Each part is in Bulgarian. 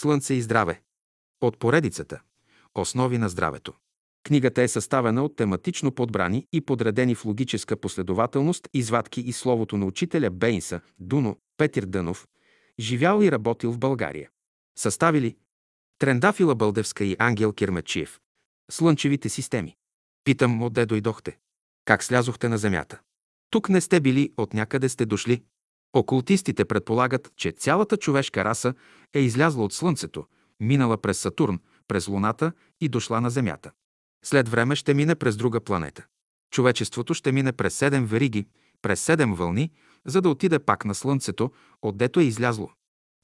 Слънце и здраве. От поредицата Основи на здравето. Книгата е съставена от тематично подбрани и подредени в логическа последователност извадки и словото на учителя Бейнса, Дуно, Петир Дънов, живял и работил в България. Съставили Трендафила Бълдевска и Ангел Кирмачиев. Слънчевите системи. Питам, отде дойдохте? Как слязохте на Земята? Тук не сте били, от някъде сте дошли. Окултистите предполагат, че цялата човешка раса е излязла от Слънцето, минала през Сатурн, през Луната и дошла на Земята. След време ще мине през друга планета. Човечеството ще мине през седем вериги, през седем вълни, за да отиде пак на Слънцето, отдето е излязло.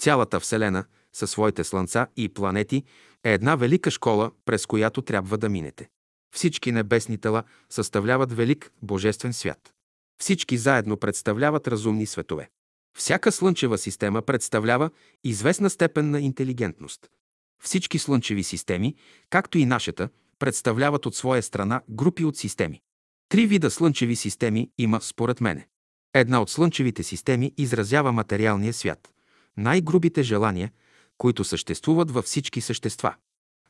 Цялата Вселена, със своите слънца и планети, е една велика школа, през която трябва да минете. Всички небесни тела съставляват велик божествен свят. Всички заедно представляват разумни светове. Всяка слънчева система представлява известна степен на интелигентност. Всички слънчеви системи, както и нашата, представляват от своя страна групи от системи. Три вида слънчеви системи има, според мене. Една от слънчевите системи изразява материалния свят, най-грубите желания, които съществуват във всички същества.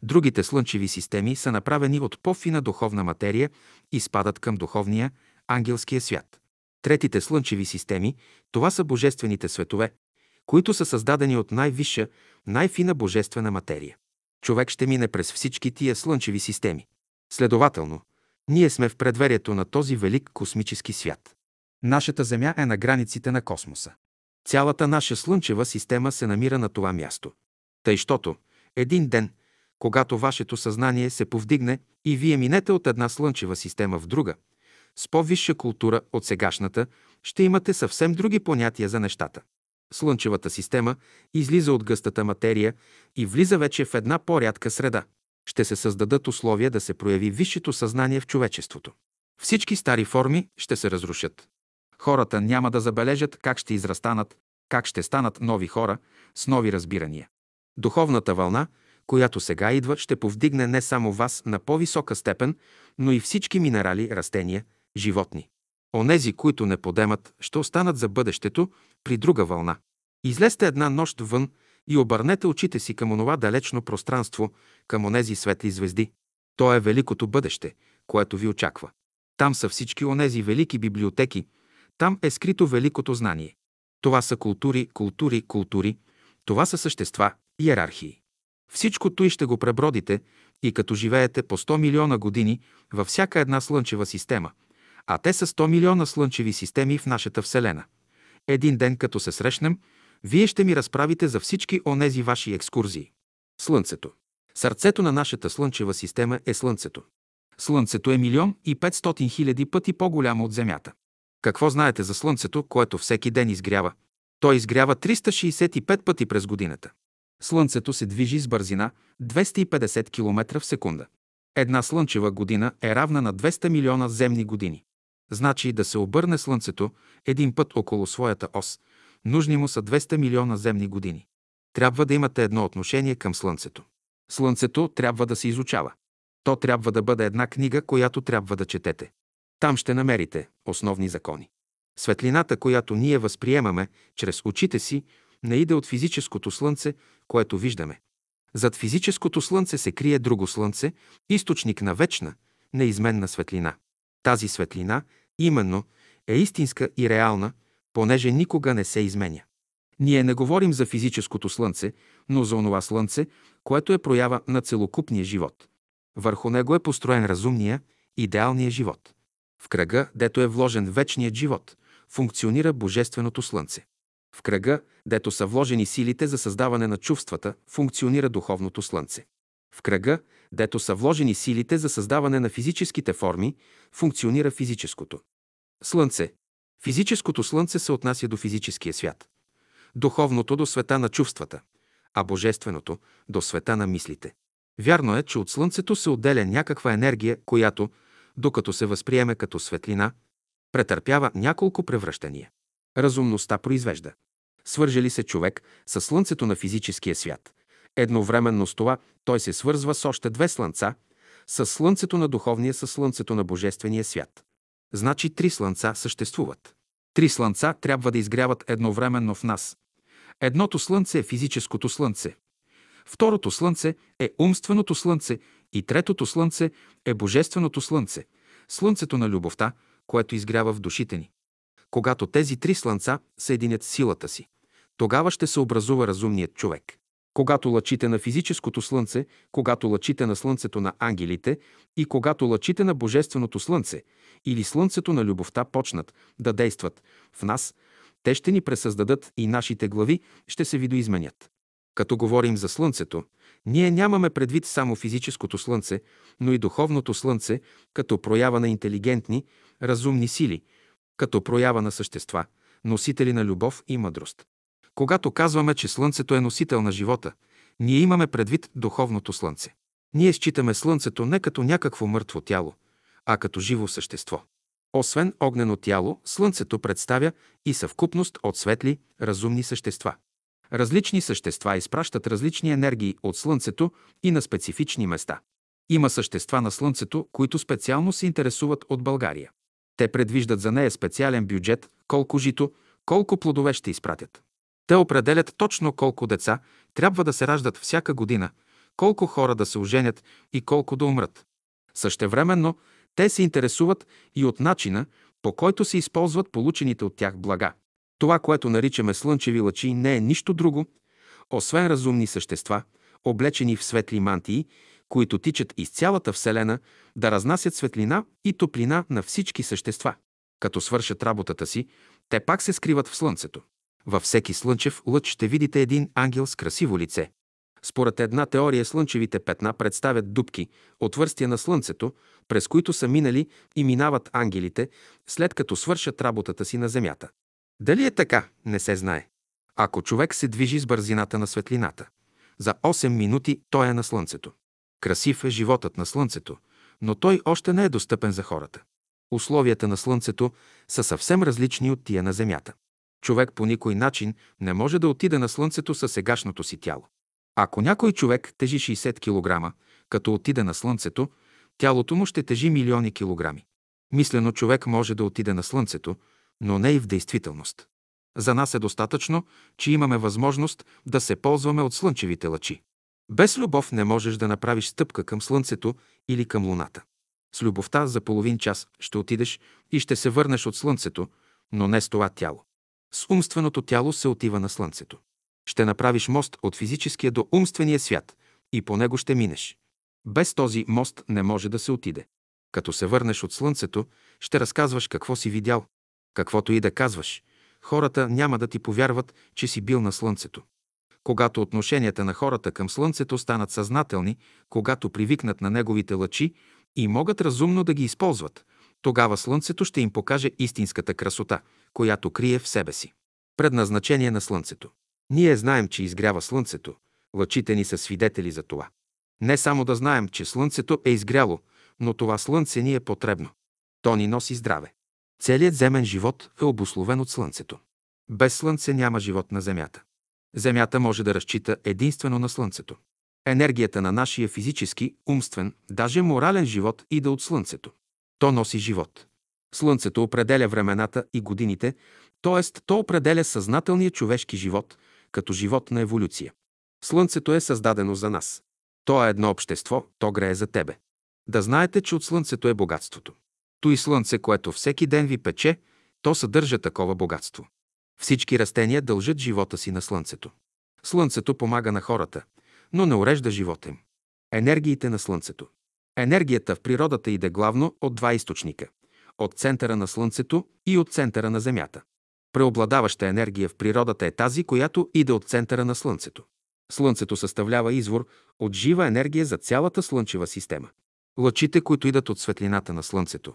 Другите слънчеви системи са направени от по-фина духовна материя и спадат към духовния, ангелския свят. Третите слънчеви системи – това са божествените светове, които са създадени от най-висша, най-фина божествена материя. Човек ще мине през всички тия слънчеви системи. Следователно, ние сме в предверието на този велик космически свят. Нашата Земя е на границите на космоса. Цялата наша слънчева система се намира на това място. Тъй, щото един ден, когато вашето съзнание се повдигне и вие минете от една слънчева система в друга, с по-висша култура от сегашната, ще имате съвсем други понятия за нещата. Слънчевата система излиза от гъстата материя и влиза вече в една по-рядка среда. Ще се създадат условия да се прояви висшето съзнание в човечеството. Всички стари форми ще се разрушат. Хората няма да забележат как ще израстанат, как ще станат нови хора с нови разбирания. Духовната вълна, която сега идва, ще повдигне не само вас на по-висока степен, но и всички минерали, растения, животни. Онези, които не подемат, ще останат за бъдещето при друга вълна. Излезте една нощ вън и обърнете очите си към онова далечно пространство, към онези светли звезди. То е великото бъдеще, което ви очаква. Там са всички онези велики библиотеки, там е скрито великото знание. Това са култури, култури, култури, това са същества, иерархии. Всичко и ще го пребродите и като живеете по 100 милиона години във всяка една слънчева система – а те са 100 милиона слънчеви системи в нашата Вселена. Един ден, като се срещнем, вие ще ми разправите за всички онези ваши екскурзии. Слънцето. Сърцето на нашата слънчева система е Слънцето. Слънцето е милион и 500 хиляди пъти по-голямо от Земята. Какво знаете за Слънцето, което всеки ден изгрява? Той изгрява 365 пъти през годината. Слънцето се движи с бързина 250 км в секунда. Една слънчева година е равна на 200 милиона земни години. Значи да се обърне Слънцето един път около своята ос. Нужни му са 200 милиона земни години. Трябва да имате едно отношение към Слънцето. Слънцето трябва да се изучава. То трябва да бъде една книга, която трябва да четете. Там ще намерите основни закони. Светлината, която ние възприемаме чрез очите си, не иде от физическото слънце, което виждаме. Зад физическото слънце се крие друго слънце, източник на вечна, неизменна светлина. Тази светлина, именно, е истинска и реална, понеже никога не се изменя. Ние не говорим за физическото слънце, но за онова слънце, което е проява на целокупния живот. Върху него е построен разумния, идеалния живот. В кръга, дето е вложен вечният живот, функционира Божественото слънце. В кръга, дето са вложени силите за създаване на чувствата, функционира Духовното слънце. В кръга, дето са вложени силите за създаване на физическите форми, функционира физическото. Слънце. Физическото слънце се отнася до физическия свят. Духовното до света на чувствата, а божественото до света на мислите. Вярно е, че от слънцето се отделя някаква енергия, която, докато се възприеме като светлина, претърпява няколко превръщания. Разумността произвежда. Свърже ли се човек с слънцето на физическия свят, Едновременно с това той се свързва с още две слънца, с слънцето на духовния, с слънцето на божествения свят. Значи три слънца съществуват. Три слънца трябва да изгряват едновременно в нас. Едното слънце е физическото слънце. Второто слънце е умственото слънце и третото слънце е божественото слънце, слънцето на любовта, което изгрява в душите ни. Когато тези три слънца съединят силата си, тогава ще се образува разумният човек. Когато лъчите на физическото слънце, когато лъчите на слънцето на ангелите и когато лъчите на божественото слънце или слънцето на любовта почнат да действат в нас, те ще ни пресъздадат и нашите глави ще се видоизменят. Като говорим за Слънцето, ние нямаме предвид само физическото Слънце, но и духовното Слънце, като проява на интелигентни, разумни сили, като проява на същества, носители на любов и мъдрост. Когато казваме, че Слънцето е носител на живота, ние имаме предвид духовното Слънце. Ние считаме Слънцето не като някакво мъртво тяло, а като живо същество. Освен огнено тяло, Слънцето представя и съвкупност от светли, разумни същества. Различни същества изпращат различни енергии от Слънцето и на специфични места. Има същества на Слънцето, които специално се интересуват от България. Те предвиждат за нея специален бюджет, колко жито, колко плодове ще изпратят. Те определят точно колко деца трябва да се раждат всяка година, колко хора да се оженят и колко да умрат. Същевременно, те се интересуват и от начина, по който се използват получените от тях блага. Това, което наричаме слънчеви лъчи, не е нищо друго, освен разумни същества, облечени в светли мантии, които тичат из цялата Вселена да разнасят светлина и топлина на всички същества. Като свършат работата си, те пак се скриват в Слънцето. Във всеки слънчев лъч ще видите един ангел с красиво лице. Според една теория слънчевите петна представят дубки, отвърстия на Слънцето, през които са минали и минават ангелите, след като свършат работата си на Земята. Дали е така, не се знае. Ако човек се движи с бързината на светлината, за 8 минути той е на Слънцето. Красив е животът на Слънцето, но той още не е достъпен за хората. Условията на Слънцето са съвсем различни от тия на Земята. Човек по никой начин не може да отиде на Слънцето със сегашното си тяло. Ако някой човек тежи 60 кг, като отиде на Слънцето, тялото му ще тежи милиони килограми. Мислено човек може да отиде на Слънцето, но не и в действителност. За нас е достатъчно, че имаме възможност да се ползваме от слънчевите лъчи. Без любов не можеш да направиш стъпка към Слънцето или към Луната. С любовта за половин час ще отидеш и ще се върнеш от Слънцето, но не с това тяло. С умственото тяло се отива на Слънцето. Ще направиш мост от физическия до умствения свят и по него ще минеш. Без този мост не може да се отиде. Като се върнеш от Слънцето, ще разказваш какво си видял, Каквото и да казваш, хората няма да ти повярват, че си бил на Слънцето. Когато отношенията на хората към Слънцето станат съзнателни, когато привикнат на неговите лъчи и могат разумно да ги използват, тогава Слънцето ще им покаже истинската красота, която крие в себе си. Предназначение на Слънцето. Ние знаем, че изгрява Слънцето. Лъчите ни са свидетели за това. Не само да знаем, че Слънцето е изгряло, но това Слънце ни е потребно. То ни носи здраве. Целият земен живот е обословен от Слънцето. Без Слънце няма живот на Земята. Земята може да разчита единствено на Слънцето. Енергията на нашия физически, умствен, даже морален живот иде от Слънцето. То носи живот. Слънцето определя времената и годините, т.е. то определя съзнателния човешки живот, като живот на еволюция. Слънцето е създадено за нас. То е едно общество, то грее за тебе. Да знаете, че от Слънцето е богатството. Той слънце, което всеки ден ви пече, то съдържа такова богатство. Всички растения дължат живота си на слънцето. Слънцето помага на хората, но не урежда живота им. Енергиите на слънцето. Енергията в природата иде главно от два източника – от центъра на слънцето и от центъра на земята. Преобладаваща енергия в природата е тази, която иде от центъра на слънцето. Слънцето съставлява извор от жива енергия за цялата слънчева система. Лъчите, които идат от светлината на слънцето,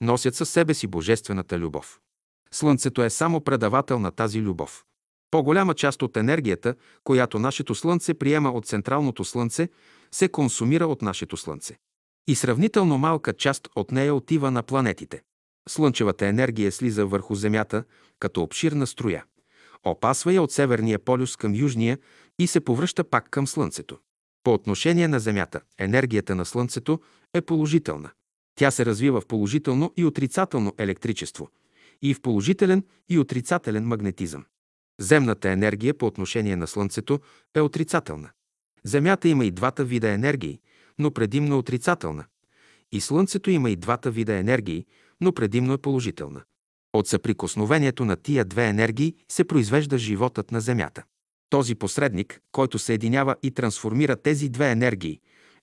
носят със себе си божествената любов. Слънцето е само предавател на тази любов. По-голяма част от енергията, която нашето Слънце приема от централното Слънце, се консумира от нашето Слънце. И сравнително малка част от нея отива на планетите. Слънчевата енергия слиза върху Земята като обширна струя. Опасва я от северния полюс към южния и се повръща пак към Слънцето. По отношение на Земята, енергията на Слънцето е положителна. Тя се развива в положително и отрицателно електричество и в положителен и отрицателен магнетизъм. Земната енергия по отношение на Слънцето е отрицателна. Земята има и двата вида енергии, но предимно отрицателна. И Слънцето има и двата вида енергии, но предимно е положителна. От съприкосновението на тия две енергии се произвежда животът на Земята. Този посредник, който съединява и трансформира тези две енергии,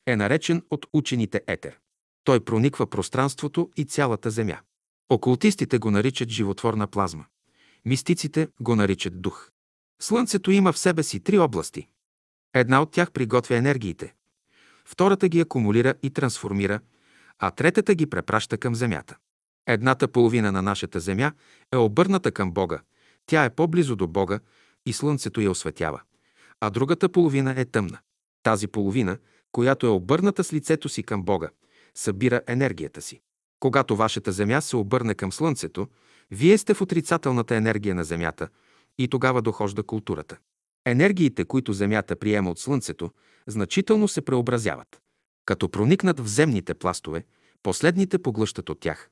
е наречен от учените етер. Той прониква пространството и цялата Земя. Окултистите го наричат животворна плазма. Мистиците го наричат дух. Слънцето има в себе си три области. Една от тях приготвя енергиите, втората ги акумулира и трансформира, а третата ги препраща към Земята. Едната половина на нашата Земя е обърната към Бога, тя е по-близо до Бога и Слънцето я осветява, а другата половина е тъмна. Тази половина, която е обърната с лицето си към Бога, събира енергията си. Когато вашата Земя се обърне към Слънцето, вие сте в отрицателната енергия на Земята и тогава дохожда културата. Енергиите, които Земята приема от Слънцето, значително се преобразяват. Като проникнат в земните пластове, последните поглъщат от тях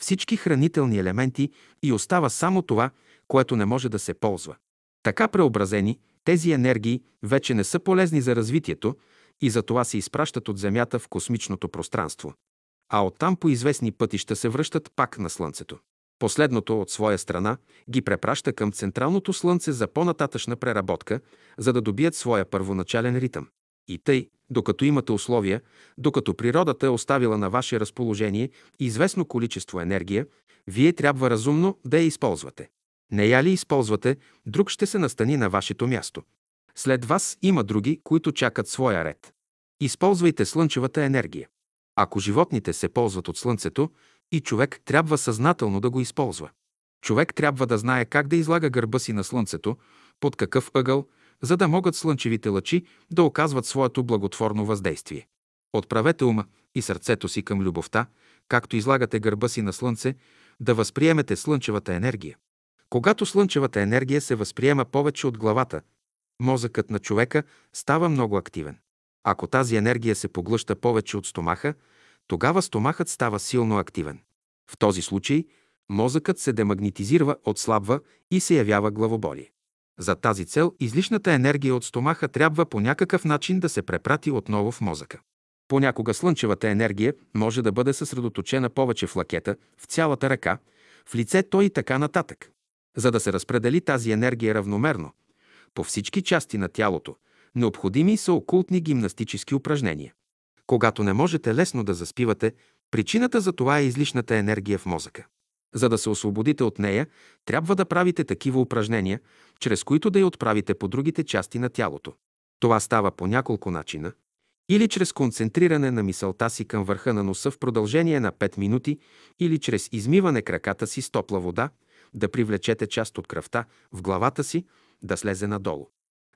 всички хранителни елементи и остава само това, което не може да се ползва. Така преобразени, тези енергии вече не са полезни за развитието и за това се изпращат от Земята в космичното пространство. А оттам по известни пътища се връщат пак на Слънцето. Последното от своя страна ги препраща към централното Слънце за по-нататъчна преработка, за да добият своя първоначален ритъм. И тъй, докато имате условия, докато природата е оставила на ваше разположение известно количество енергия, вие трябва разумно да я използвате. Не я ли използвате, друг ще се настани на вашето място. След вас има други, които чакат своя ред. Използвайте слънчевата енергия. Ако животните се ползват от слънцето, и човек трябва съзнателно да го използва. Човек трябва да знае как да излага гърба си на слънцето, под какъв ъгъл, за да могат слънчевите лъчи да оказват своето благотворно въздействие. Отправете ума и сърцето си към любовта, както излагате гърба си на слънце, да възприемете слънчевата енергия. Когато слънчевата енергия се възприема повече от главата, мозъкът на човека става много активен. Ако тази енергия се поглъща повече от стомаха, тогава стомахът става силно активен. В този случай мозъкът се демагнетизира, отслабва и се явява главоболие. За тази цел излишната енергия от стомаха трябва по някакъв начин да се препрати отново в мозъка. Понякога слънчевата енергия може да бъде съсредоточена повече в лакета, в цялата ръка, в лицето и така нататък. За да се разпредели тази енергия равномерно, по всички части на тялото, необходими са окултни гимнастически упражнения. Когато не можете лесно да заспивате, причината за това е излишната енергия в мозъка. За да се освободите от нея, трябва да правите такива упражнения, чрез които да я отправите по другите части на тялото. Това става по няколко начина. Или чрез концентриране на мисълта си към върха на носа в продължение на 5 минути, или чрез измиване краката си с топла вода, да привлечете част от кръвта в главата си, да слезе надолу.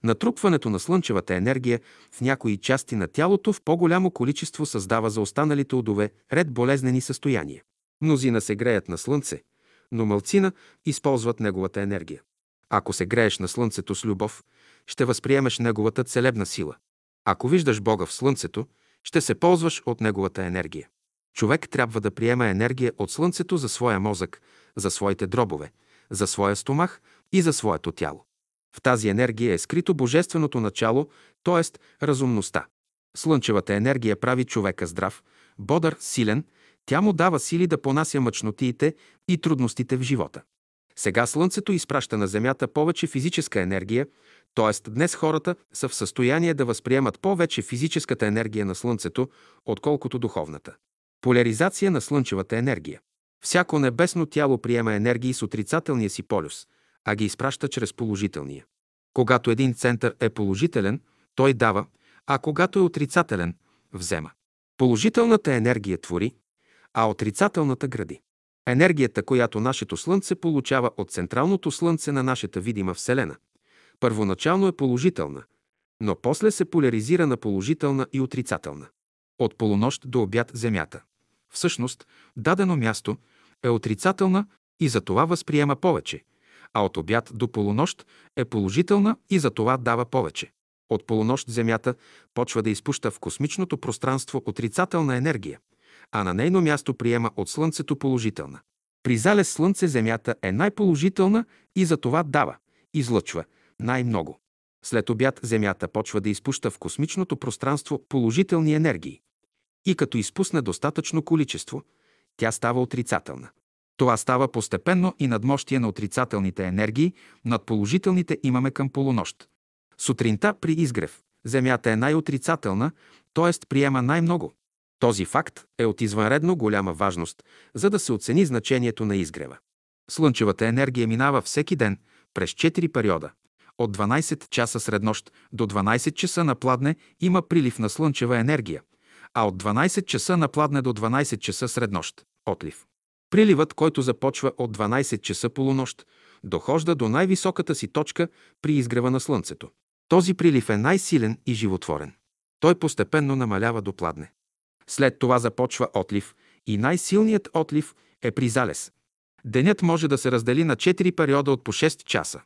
Натрупването на слънчевата енергия в някои части на тялото в по-голямо количество създава за останалите удове ред болезнени състояния. Мнозина се греят на слънце, но мълцина използват неговата енергия. Ако се грееш на слънцето с любов, ще възприемеш неговата целебна сила. Ако виждаш Бога в слънцето, ще се ползваш от неговата енергия. Човек трябва да приема енергия от слънцето за своя мозък, за своите дробове, за своя стомах и за своето тяло. В тази енергия е скрито божественото начало, т.е. разумността. Слънчевата енергия прави човека здрав, бодър, силен, тя му дава сили да понася мъчнотиите и трудностите в живота. Сега Слънцето изпраща на Земята повече физическа енергия, т.е. днес хората са в състояние да възприемат повече физическата енергия на Слънцето, отколкото духовната. Поляризация на слънчевата енергия. Всяко небесно тяло приема енергии с отрицателния си полюс, а ги изпраща чрез положителния. Когато един център е положителен, той дава, а когато е отрицателен, взема. Положителната енергия твори, а отрицателната гради. Енергията, която нашето Слънце получава от централното Слънце на нашата видима Вселена, първоначално е положителна, но после се поляризира на положителна и отрицателна. От полунощ до обяд Земята. Всъщност, дадено място е отрицателна и за това възприема повече, а от обяд до полунощ е положителна и за това дава повече. От полунощ Земята почва да изпуща в космичното пространство отрицателна енергия – а на нейно място приема от Слънцето положителна. При залез Слънце Земята е най-положителна и за това дава, излъчва най-много. След обяд Земята почва да изпуща в космичното пространство положителни енергии. И като изпусне достатъчно количество, тя става отрицателна. Това става постепенно и надмощие на отрицателните енергии, над положителните имаме към полунощ. Сутринта при изгрев Земята е най-отрицателна, т.е. приема най-много. Този факт е от извънредно голяма важност, за да се оцени значението на изгрева. Слънчевата енергия минава всеки ден през 4 периода. От 12 часа сред нощ до 12 часа на пладне има прилив на слънчева енергия, а от 12 часа на пладне до 12 часа сред нощ – отлив. Приливът, който започва от 12 часа полунощ, дохожда до най-високата си точка при изгрева на Слънцето. Този прилив е най-силен и животворен. Той постепенно намалява до пладне. След това започва отлив и най-силният отлив е при залез. Денят може да се раздели на 4 периода от по 6 часа.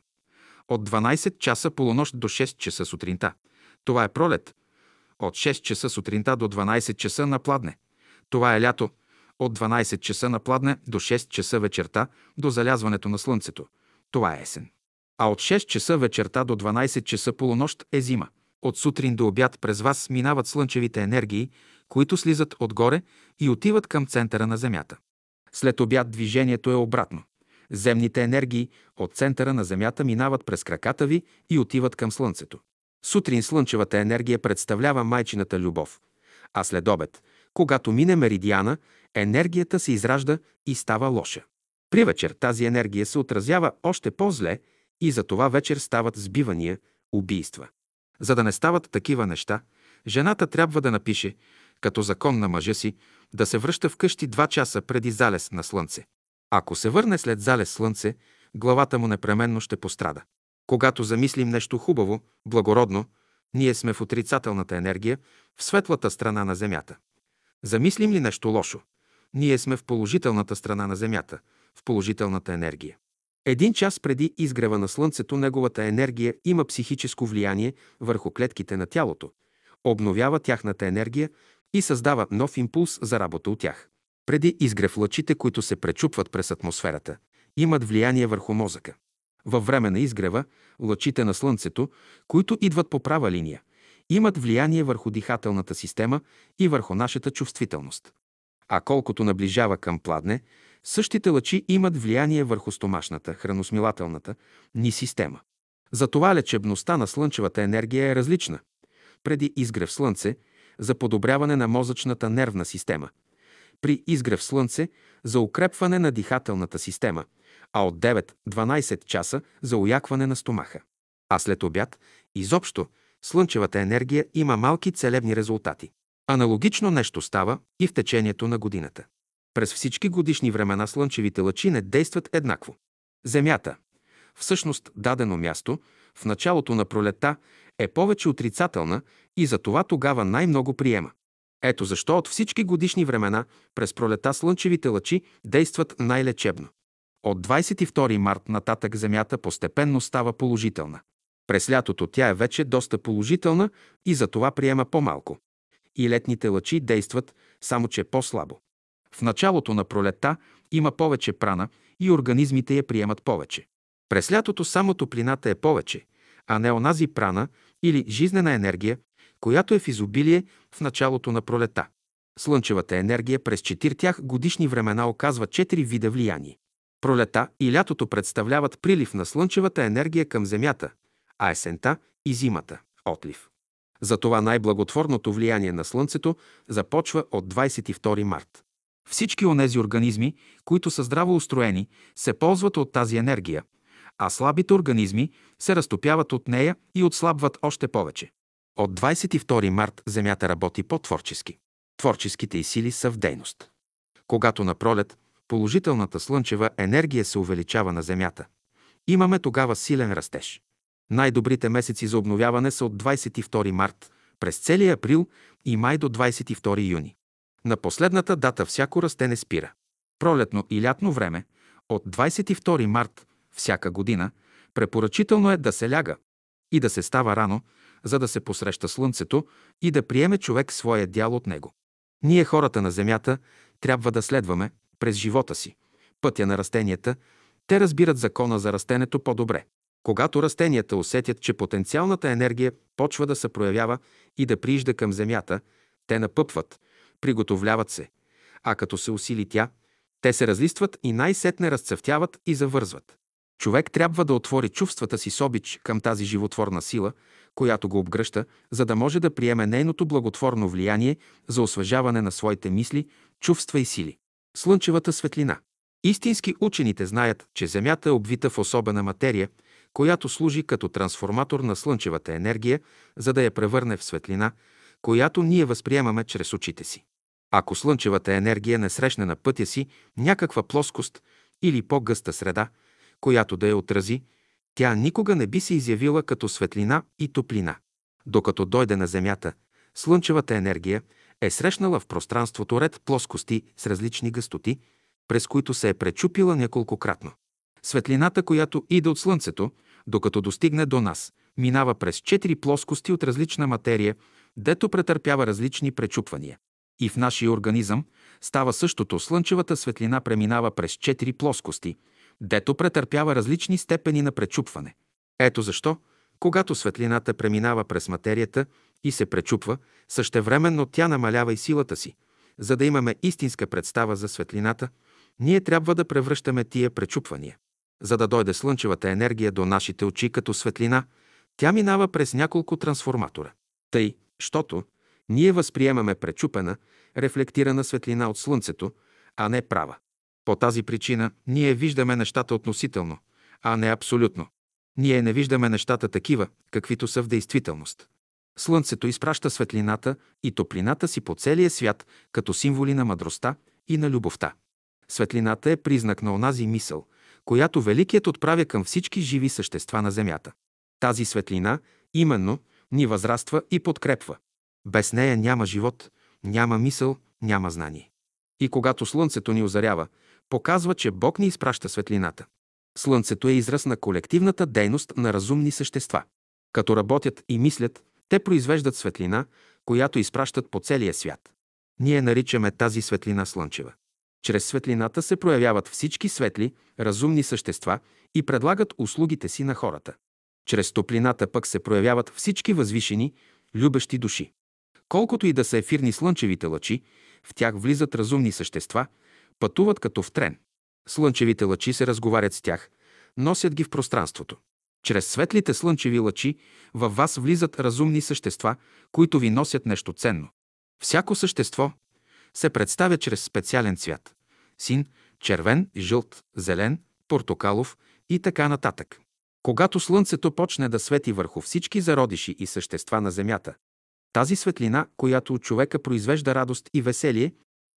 От 12 часа полунощ до 6 часа сутринта. Това е пролет. От 6 часа сутринта до 12 часа на пладне. Това е лято. От 12 часа на пладне до 6 часа вечерта до залязването на слънцето. Това е есен. А от 6 часа вечерта до 12 часа полунощ е зима. От сутрин до обяд през вас минават слънчевите енергии, които слизат отгоре и отиват към центъра на Земята. След обяд движението е обратно. Земните енергии от центъра на Земята минават през краката ви и отиват към Слънцето. Сутрин слънчевата енергия представлява майчината любов, а след обед, когато мине меридиана, енергията се изражда и става лоша. При вечер тази енергия се отразява още по-зле и за това вечер стават сбивания, убийства. За да не стават такива неща, жената трябва да напише, като закон на мъжа си, да се връща вкъщи два часа преди залез на слънце. Ако се върне след залез слънце, главата му непременно ще пострада. Когато замислим нещо хубаво, благородно, ние сме в отрицателната енергия, в светлата страна на Земята. Замислим ли нещо лошо, ние сме в положителната страна на Земята, в положителната енергия. Един час преди изгрева на Слънцето неговата енергия има психическо влияние върху клетките на тялото, обновява тяхната енергия и създава нов импулс за работа от тях. Преди изгрев лъчите, които се пречупват през атмосферата, имат влияние върху мозъка. Във време на изгрева, лъчите на Слънцето, които идват по права линия, имат влияние върху дихателната система и върху нашата чувствителност. А колкото наближава към пладне, същите лъчи имат влияние върху стомашната, храносмилателната ни система. Затова лечебността на слънчевата енергия е различна. Преди изгрев Слънце за подобряване на мозъчната нервна система, при изгрев Слънце за укрепване на дихателната система, а от 9-12 часа за уякване на стомаха. А след обяд, изобщо, слънчевата енергия има малки целебни резултати. Аналогично нещо става и в течението на годината. През всички годишни времена слънчевите лъчи не действат еднакво. Земята, всъщност дадено място, в началото на пролета е повече отрицателна и за това тогава най-много приема. Ето защо от всички годишни времена през пролета слънчевите лъчи действат най-лечебно. От 22 март нататък Земята постепенно става положителна. През лятото тя е вече доста положителна и за това приема по-малко. И летните лъчи действат, само че по-слабо. В началото на пролета има повече прана и организмите я приемат повече. През лятото само топлината е повече, а не онази прана или жизнена енергия, която е в изобилие в началото на пролета. Слънчевата енергия през четиртях годишни времена оказва четири вида влияние. Пролета и лятото представляват прилив на слънчевата енергия към Земята, а есента и зимата – отлив. Затова най-благотворното влияние на Слънцето започва от 22 март. Всички онези организми, които са здраво устроени, се ползват от тази енергия, а слабите организми се разтопяват от нея и отслабват още повече. От 22 март Земята работи по-творчески. Творческите й сили са в дейност. Когато на пролет положителната слънчева енергия се увеличава на Земята, имаме тогава силен растеж. Най-добрите месеци за обновяване са от 22 март през целия април и май до 22 юни. На последната дата всяко растене спира. Пролетно и лятно време от 22 март всяка година препоръчително е да се ляга и да се става рано, за да се посреща слънцето и да приеме човек своя дял от него. Ние, хората на Земята, трябва да следваме през живота си пътя на растенията, те разбират закона за растенето по-добре. Когато растенията усетят, че потенциалната енергия почва да се проявява и да приижда към земята, те напъпват, приготовляват се, а като се усили тя, те се разлистват и най-сетне разцъфтяват и завързват. Човек трябва да отвори чувствата си с обич към тази животворна сила, която го обгръща, за да може да приеме нейното благотворно влияние за освежаване на своите мисли, чувства и сили. Слънчевата светлина. Истински учените знаят, че Земята е обвита в особена материя, която служи като трансформатор на слънчевата енергия, за да я превърне в светлина, която ние възприемаме чрез очите си. Ако слънчевата енергия не срещне на пътя си някаква плоскост или по-гъста среда, която да я отрази, тя никога не би се изявила като светлина и топлина. Докато дойде на Земята, слънчевата енергия е срещнала в пространството ред плоскости с различни гъстоти, през които се е пречупила няколкократно. Светлината, която иде от Слънцето, докато достигне до нас, минава през четири плоскости от различна материя, дето претърпява различни пречупвания. И в нашия организъм става същото. Слънчевата светлина преминава през четири плоскости, дето претърпява различни степени на пречупване. Ето защо, когато светлината преминава през материята и се пречупва, същевременно тя намалява и силата си. За да имаме истинска представа за светлината, ние трябва да превръщаме тия пречупвания. За да дойде слънчевата енергия до нашите очи като светлина, тя минава през няколко трансформатора. Тъй, щото ние възприемаме пречупена, рефлектирана светлина от Слънцето, а не права. По тази причина ние виждаме нещата относително, а не абсолютно. Ние не виждаме нещата такива, каквито са в действителност. Слънцето изпраща светлината и топлината си по целия свят като символи на мъдростта и на любовта. Светлината е признак на онази мисъл, която Великият отправя към всички живи същества на Земята. Тази светлина, именно, ни възраства и подкрепва. Без нея няма живот, няма мисъл, няма знание. И когато Слънцето ни озарява, показва, че Бог ни изпраща светлината. Слънцето е израз на колективната дейност на разумни същества. Като работят и мислят, те произвеждат светлина, която изпращат по целия свят. Ние наричаме тази светлина слънчева. Чрез светлината се проявяват всички светли, разумни същества и предлагат услугите си на хората. Чрез топлината пък се проявяват всички възвишени, любещи души. Колкото и да са ефирни слънчевите лъчи, в тях влизат разумни същества, пътуват като в трен. Слънчевите лъчи се разговарят с тях, носят ги в пространството. Чрез светлите слънчеви лъчи във вас влизат разумни същества, които ви носят нещо ценно. Всяко същество се представя чрез специален цвят – син, червен, жълт, зелен, портокалов и така нататък. Когато слънцето почне да свети върху всички зародиши и същества на Земята, тази светлина, която от човека произвежда радост и веселие,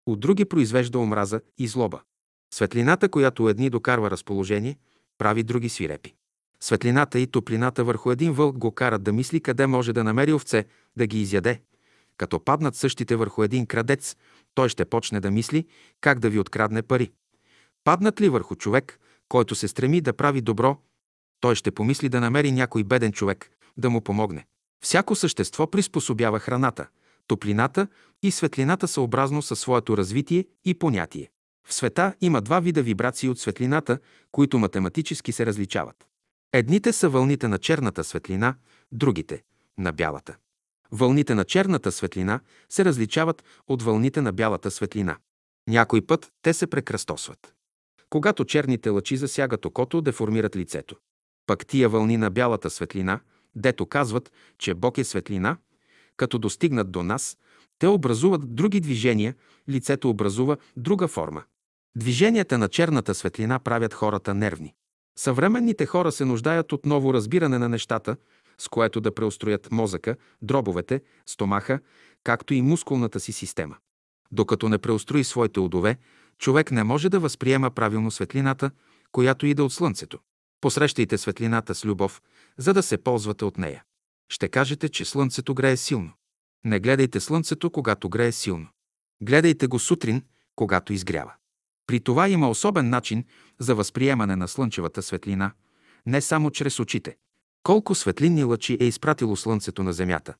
от други произвежда омраза и злоба. Светлината, която едни докарва разположение, прави други свирепи. Светлината и топлината върху един вълк го карат да мисли къде може да намери овце, да ги изяде. Като паднат същите върху един крадец, той ще почне да мисли как да ви открадне пари. Паднат ли върху човек, който се стреми да прави добро, той ще помисли да намери някой беден човек, да му помогне. Всяко същество приспособява храната, топлината и светлината съобразно със своето развитие и понятие. В света има два вида вибрации от светлината, които математически се различават. Едните са вълните на черната светлина, другите – на бялата. Вълните на черната светлина се различават от вълните на бялата светлина. Някой път те се прекръстосват. Когато черните лъчи засягат окото, деформират лицето. Пък тия вълни на бялата светлина, дето казват, че Бог е светлина, като достигнат до нас, те образуват други движения, лицето образува друга форма. Движенията на черната светлина правят хората нервни. Съвременните хора се нуждаят от ново разбиране на нещата, с което да преустроят мозъка, дробовете, стомаха, както и мускулната си система. Докато не преустрои своите удове, човек не може да възприема правилно светлината, която иде от Слънцето. Посрещайте светлината с любов, за да се ползвате от нея. Ще кажете, че Слънцето грее силно. Не гледайте Слънцето, когато грее силно. Гледайте го сутрин, когато изгрява. При това има особен начин за възприемане на слънчевата светлина, не само чрез очите. Колко светлинни лъчи е изпратило Слънцето на Земята.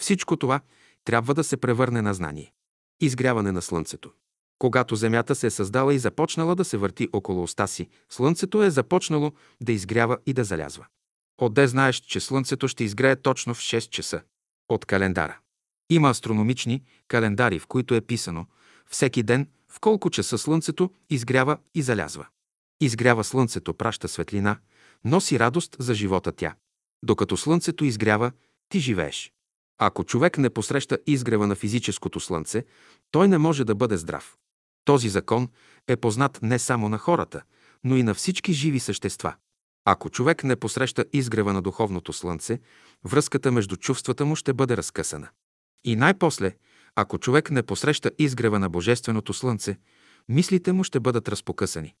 Всичко това трябва да се превърне на знание. Изгряване на Слънцето. Когато Земята се е създала и започнала да се върти около оста си, Слънцето е започнало да изгрява и да залязва. Отде знаеш, че Слънцето ще изгрее точно в 6 часа от календара. Има астрономични календари, в които е писано всеки ден в колко часа Слънцето изгрява и залязва. Изгрява Слънцето, праща светлина, носи радост за живота тя. Докато Слънцето изгрява, ти живееш. Ако човек не посреща изгрева на физическото Слънце, той не може да бъде здрав. Този закон е познат не само на хората, но и на всички живи същества. Ако човек не посреща изгрева на духовното слънце, връзката между чувствата му ще бъде разкъсана. И най-после, ако човек не посреща изгрева на божественото слънце, мислите му ще бъдат разпокъсани.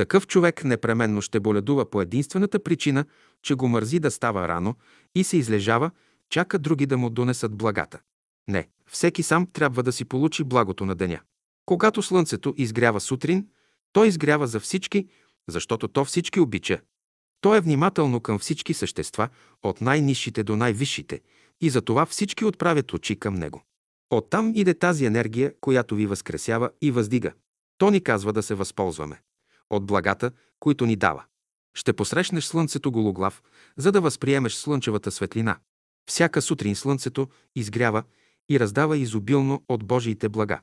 Такъв човек непременно ще боледува по единствената причина, че го мързи да става рано и се излежава, чака други да му донесат благата. Не, всеки сам трябва да си получи благото на деня. Когато слънцето изгрява сутрин, то изгрява за всички, защото то всички обича. То е внимателно към всички същества, от най-низшите до най-висшите, и затова всички отправят очи към него. Оттам иде тази енергия, която ви възкресява и въздига. То ни казва да се възползваме от благата, които ни дава. Ще посрещнеш слънцето гологлав, за да възприемеш слънчевата светлина. Всяка сутрин слънцето изгрява и раздава изобилно от Божиите блага.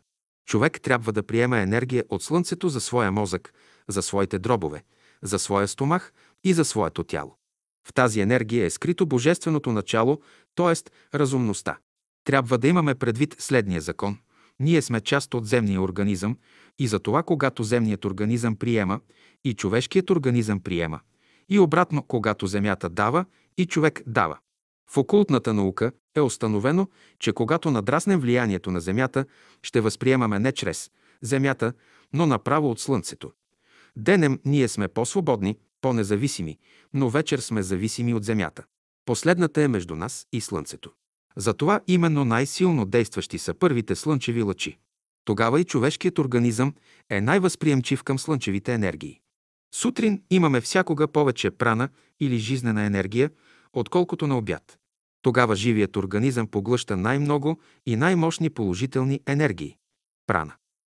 Човек трябва да приема енергия от слънцето за своя мозък, за своите дробове, за своя стомах и за своето тяло. В тази енергия е скрито божественото начало, т.е. разумността. Трябва да имаме предвид следния закон. Ние сме част от земния организъм и затова, когато земният организъм приема и човешкият организъм приема, и обратно, когато земята дава и човек дава. В окултната наука е установено, че когато надраснем влиянието на Земята, ще възприемаме не чрез Земята, но направо от Слънцето. Денем ние сме по-свободни, по-независими, но вечер сме зависими от Земята. Последната е между нас и Слънцето. Затова именно най-силно действащи са първите слънчеви лъчи. Тогава и човешкият организъм е най-възприемчив към слънчевите енергии. Сутрин имаме всякога повече прана или жизнена енергия, отколкото на обяд. Тогава живият организъм поглъща най-много и най-мощни положителни енергии. Прана.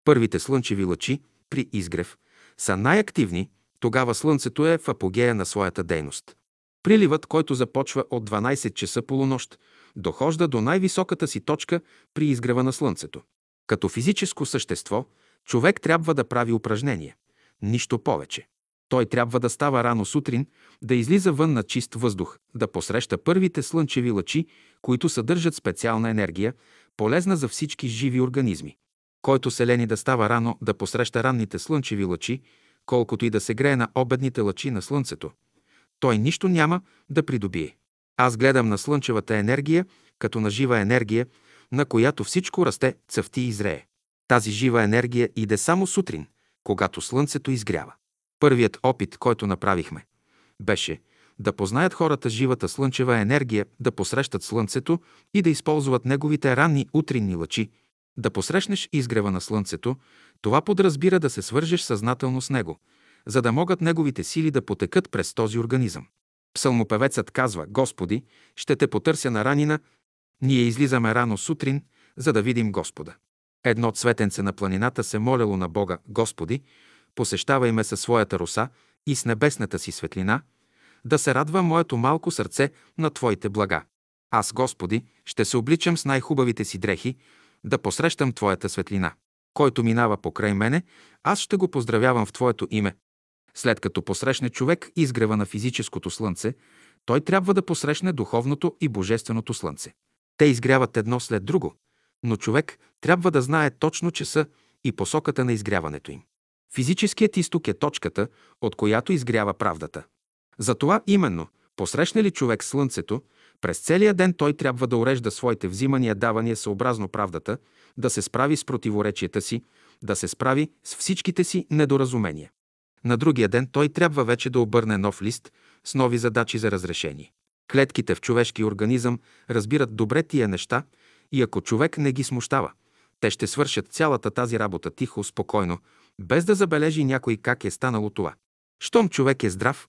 Първите слънчеви лъчи при изгрев са най-активни, тогава Слънцето е в апогея на своята дейност. Приливът, който започва от 12 часа полунощ, дохожда до най-високата си точка при изгрева на Слънцето. Като физическо същество, човек трябва да прави упражнения. Нищо повече. Той трябва да става рано сутрин, да излиза вън на чист въздух, да посреща първите слънчеви лъчи, които съдържат специална енергия, полезна за всички живи организми. Който се лени да става рано, да посреща ранните слънчеви лъчи, колкото и да се грее на обедните лъчи на слънцето, той нищо няма да придобие. Аз гледам на слънчевата енергия като на жива енергия, на която всичко расте, цъфти и зрее. Тази жива енергия иде само сутрин, когато слънцето изгрява. Първият опит, който направихме, беше да познаят хората живата слънчева енергия, да посрещат слънцето и да използват неговите ранни утринни лъчи. Да посрещнеш изгрева на слънцето, това подразбира да се свържеш съзнателно с него, за да могат неговите сили да потекат през този организъм. Псалмопевецът казва, Господи, ще те потърся на ранина, ние излизаме рано сутрин, за да видим Господа. Едно цветенце на планината се молело на Бога, Господи, посещавай ме със своята роса и с небесната си светлина, да се радва моето малко сърце на Твоите блага. Аз, Господи, ще се обличам с най-хубавите си дрехи, да посрещам Твоята светлина. Който минава покрай мене, аз ще го поздравявам в Твоето име. След като посрещне човек изгрева на физическото слънце, той трябва да посрещне духовното и божественото слънце. Те изгряват едно след друго, но човек трябва да знае точно часа и посоката на изгряването им. Физическият изток е точката, от която изгрява правдата. Затова именно, посрещне ли човек Слънцето, през целия ден той трябва да урежда своите взимания, давания съобразно правдата, да се справи с противоречията си, да се справи с всичките си недоразумения. На другия ден той трябва вече да обърне нов лист с нови задачи за разрешение. Клетките в човешки организъм разбират добре тия неща и ако човек не ги смущава, те ще свършат цялата тази работа тихо, спокойно, без да забележи някой как е станало това. Щом човек е здрав,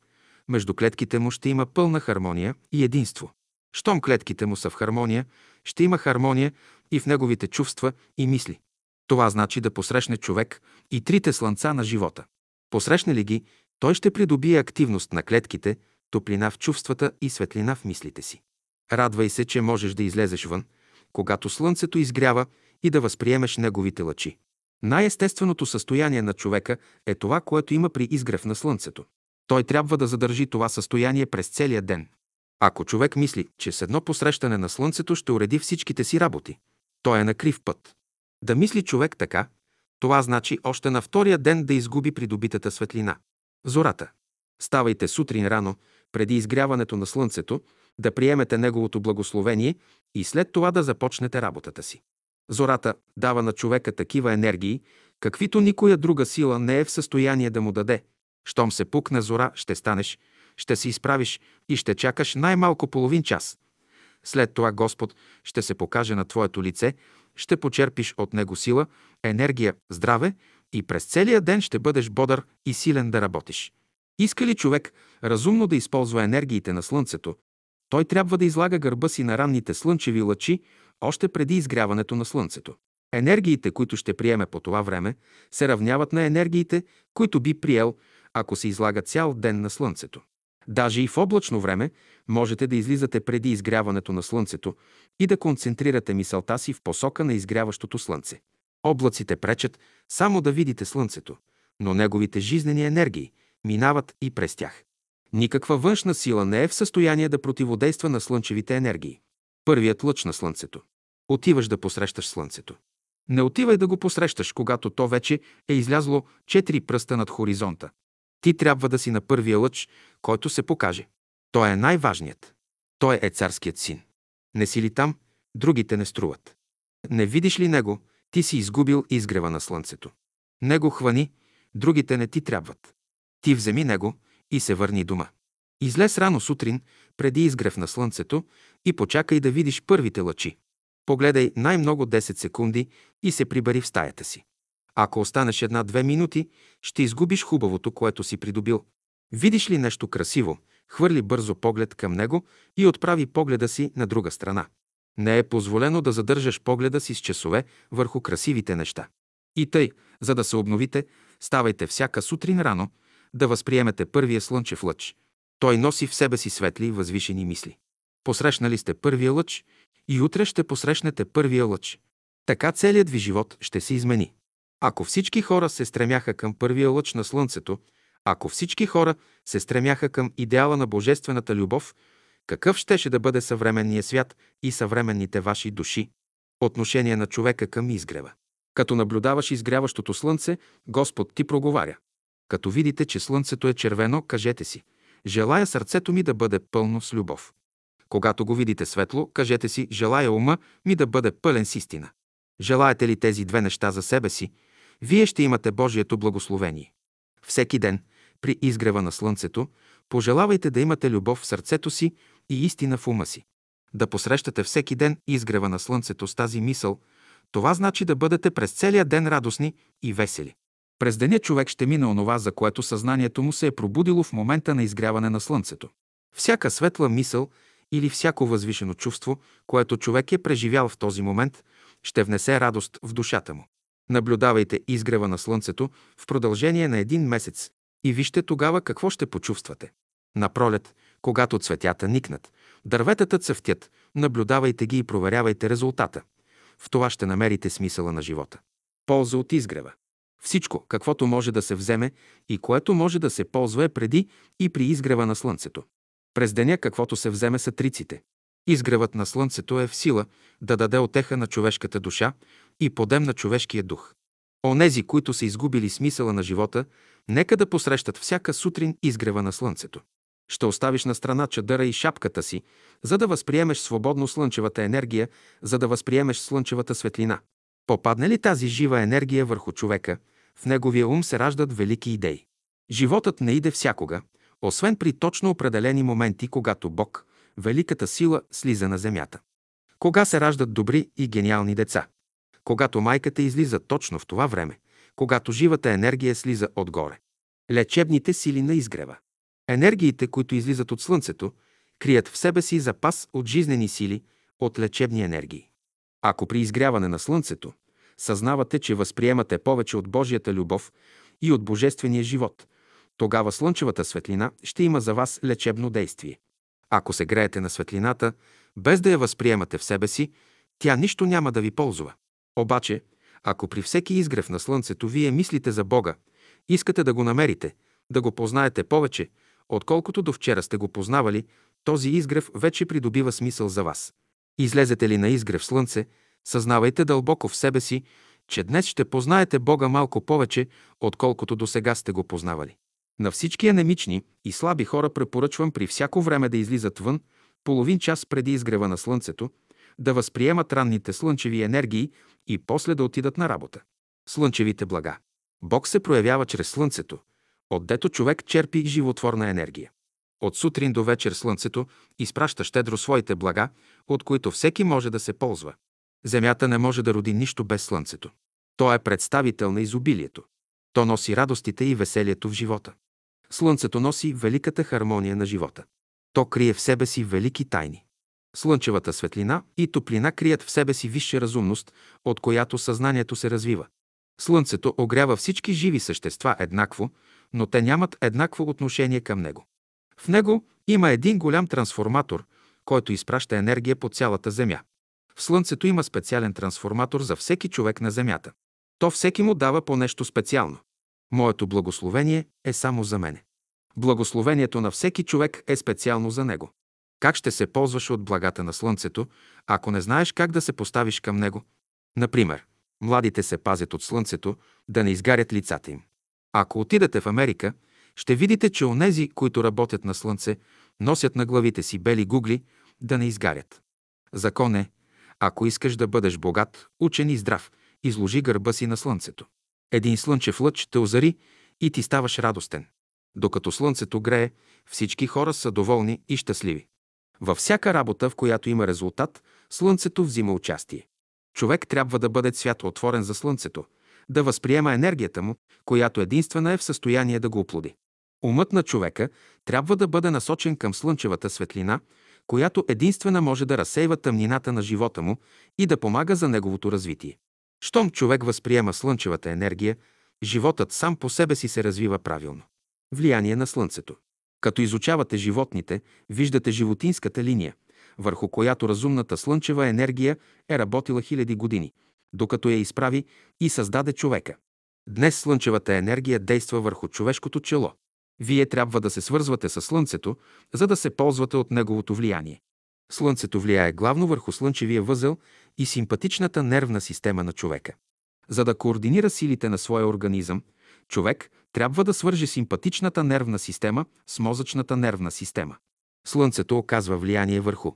между клетките му ще има пълна хармония и единство. Щом клетките му са в хармония, ще има хармония и в неговите чувства и мисли. Това значи да посрещне човек и трите слънца на живота. Посрещне ли ги, той ще придобие активност на клетките, топлина в чувствата и светлина в мислите си. Радвай се, че можеш да излезеш вън, когато слънцето изгрява и да възприемеш неговите лъчи. Най-естественото състояние на човека е това, което има при изгрев на слънцето. Той трябва да задържи това състояние през целия ден. Ако човек мисли, че с едно посрещане на слънцето ще уреди всичките си работи, той е на крив път. Да мисли човек така, това значи още на втория ден да изгуби придобитата светлина. Зората. Ставайте сутрин рано, преди изгряването на слънцето, да приемете неговото благословение и след това да започнете работата си. Зората дава на човека такива енергии, каквито никоя друга сила не е в състояние да му даде. Щом се пукне зора, ще станеш, ще се изправиш и ще чакаш най-малко половин час. След това Господ ще се покаже на твоето лице, ще почерпиш от Него сила, енергия, здраве и през целия ден ще бъдеш бодър и силен да работиш. Иска ли човек разумно да използва енергиите на Слънцето, той трябва да излага гърба си на ранните слънчеви лъчи още преди изгряването на Слънцето. Енергиите, които ще приеме по това време, се равняват на енергиите, които би приел, ако се излага цял ден на Слънцето. Даже и в облачно време можете да излизате преди изгряването на Слънцето и да концентрирате мисълта си в посока на изгряващото Слънце. Облаците пречат само да видите Слънцето, но неговите жизнени енергии минават и през тях. Никаква външна сила не е в състояние да противодейства на слънчевите енергии. Първият лъч на Слънцето. Отиваш да посрещаш Слънцето. Не отивай да го посрещаш, когато то вече е излязло четири пръста над хоризонта. Ти трябва да си на първия лъч, който се покаже. Той е най-важният. Той е царският син. Не си ли там, другите не струват. Не видиш ли него, ти си изгубил изгрева на слънцето. Него хвани, другите не ти трябват. Ти вземи него и се върни дома. Излез рано сутрин, преди изгрев на слънцето, и почакай да видиш първите лъчи. Погледай най-много 10 секунди и се прибари в стаята си. Ако останеш една-две минути, ще изгубиш хубавото, което си придобил. Видиш ли нещо красиво, хвърли бързо поглед към него и отправи погледа си на друга страна. Не е позволено да задържаш погледа си с часове върху красивите неща. И тъй, за да се обновите, ставайте всяка сутрин рано, да възприемете първия слънчев лъч. Той носи в себе си светли и възвишени мисли. Посрещнали сте първия лъч и утре ще посрещнете първия лъч. Така целият ви живот ще се измени. Ако всички хора се стремяха към първия лъч на Слънцето, ако всички хора се стремяха към идеала на божествената любов, какъв щеше да бъде съвременният свят и съвременните ваши души? Отношение на човека към изгрева. Като наблюдаваш изгряващото слънце, Господ ти проговаря. Като видите, че слънцето е червено, кажете си, желая сърцето ми да бъде пълно с любов. Когато го видите светло, кажете си, желая ума ми да бъде пълен с истина. Желаете ли тези две неща за себе си, вие ще имате Божието благословение. Всеки ден, при изгрева на слънцето, пожелавайте да имате любов в сърцето си и истина в ума си. Да посрещате всеки ден изгрева на слънцето с тази мисъл, това значи да бъдете през целия ден радостни и весели. През деня човек ще мине онова, за което съзнанието му се е пробудило в момента на изгряване на слънцето. Всяка светла мисъл или всяко възвишено чувство, което човек е преживял в този момент, ще внесе радост в душата му. Наблюдавайте изгрева на слънцето в продължение на един месец и вижте тогава какво ще почувствате. На пролет, когато цветята никнат, дърветата цъфтят, наблюдавайте ги и проверявайте резултата. В това ще намерите смисъла на живота. Полза от изгрева. Всичко, каквото може да се вземе и което може да се ползва е преди и при изгрева на слънцето. През деня каквото се вземе са триците. Изгревът на слънцето е в сила да даде отеха на човешката душа и подем на човешкия дух. Онези, които са изгубили смисъла на живота, нека да посрещат всяка сутрин изгрева на слънцето. Ще оставиш на страна чадъра и шапката си, за да възприемеш свободно слънчевата енергия, за да възприемеш слънчевата светлина. Попадне ли тази жива енергия върху човека, в неговия ум се раждат велики идеи. Животът не иде всякога, освен при точно определени моменти, когато Бог, великата сила, слиза на земята. Кога се раждат добри и гениални деца? Когато майката излиза точно в това време, когато живата енергия слиза отгоре. Лечебните сили на изгрева. Енергиите, които излизат от Слънцето, крият в себе си запас от жизнени сили, от лечебни енергии. Ако при изгряване на Слънцето съзнавате, че възприемате повече от Божията любов и от Божествения живот, Тогава слънчевата светлина ще има за вас лечебно действие. Ако се греете на светлината, без да я възприемате в себе си, тя нищо няма да ви ползва. Обаче, ако при всеки изгрев на слънцето вие мислите за Бога, искате да го намерите, да го познаете повече, отколкото до вчера сте го познавали, този изгрев вече придобива смисъл за вас. Излезете ли на изгрев слънце, съзнавайте дълбоко в себе си, че днес ще познаете Бога малко повече, отколкото до сега сте го познавали. На всички анемични и слаби хора препоръчвам при всяко време да излизат вън, половин час преди изгрева на слънцето, да възприемат ранните слънчеви енергии и после да отидат на работа. Слънчевите блага. Бог се проявява чрез слънцето, отдето човек черпи животворна енергия. От сутрин до вечер слънцето изпраща щедро своите блага, от които всеки може да се ползва. Земята не може да роди нищо без слънцето. То е представител на изобилието. То носи радостите и веселието в живота. Слънцето носи великата хармония на живота. То крие в себе си велики тайни. Слънчевата светлина и топлина крият в себе си висша разумност, от която съзнанието се развива. Слънцето огрява всички живи същества еднакво, но те нямат еднакво отношение към него. В него има един голям трансформатор, който изпраща енергия по цялата Земя. В Слънцето има специален трансформатор за всеки човек на Земята. То всеки му дава по нещо специално. Моето благословение е само за мене. Благословението на всеки човек е специално за него. Как ще се ползваш от благата на Слънцето, ако не знаеш как да се поставиш към него? Например, младите се пазят от Слънцето, да не изгарят лицата им. Ако отидете в Америка, ще видите, че онези, които работят на Слънце, носят на главите си бели гугли, да не изгарят. Закон е, ако искаш да бъдеш богат, учен и здрав, изложи гърба си на Слънцето. Един слънчев лъч те озари и ти ставаш радостен. Докато Слънцето грее, всички хора са доволни и щастливи. Във всяка работа, в която има резултат, Слънцето взима участие. Човек трябва да бъде цвят отворен за Слънцето, да възприема енергията му, която единствена е в състояние да го оплоди. Умът на човека трябва да бъде насочен към слънчевата светлина, която единствена може да разсейва тъмнината на живота му и да помага за неговото развитие. Щом човек възприема слънчевата енергия, животът сам по себе си се развива правилно. Влияние на Слънцето. Като изучавате животните, виждате животинската линия, върху която разумната слънчева енергия е работила хиляди години, докато я изправи и създаде човека. Днес слънчевата енергия действа върху човешкото чело. Вие трябва да се свързвате с Слънцето, за да се ползвате от неговото влияние. Слънцето влияе главно върху слънчевия възел и симпатичната нервна система на човека. За да координира силите на своя организъм, човек трябва да свърже симпатичната нервна система с мозъчната нервна система. Слънцето оказва влияние върху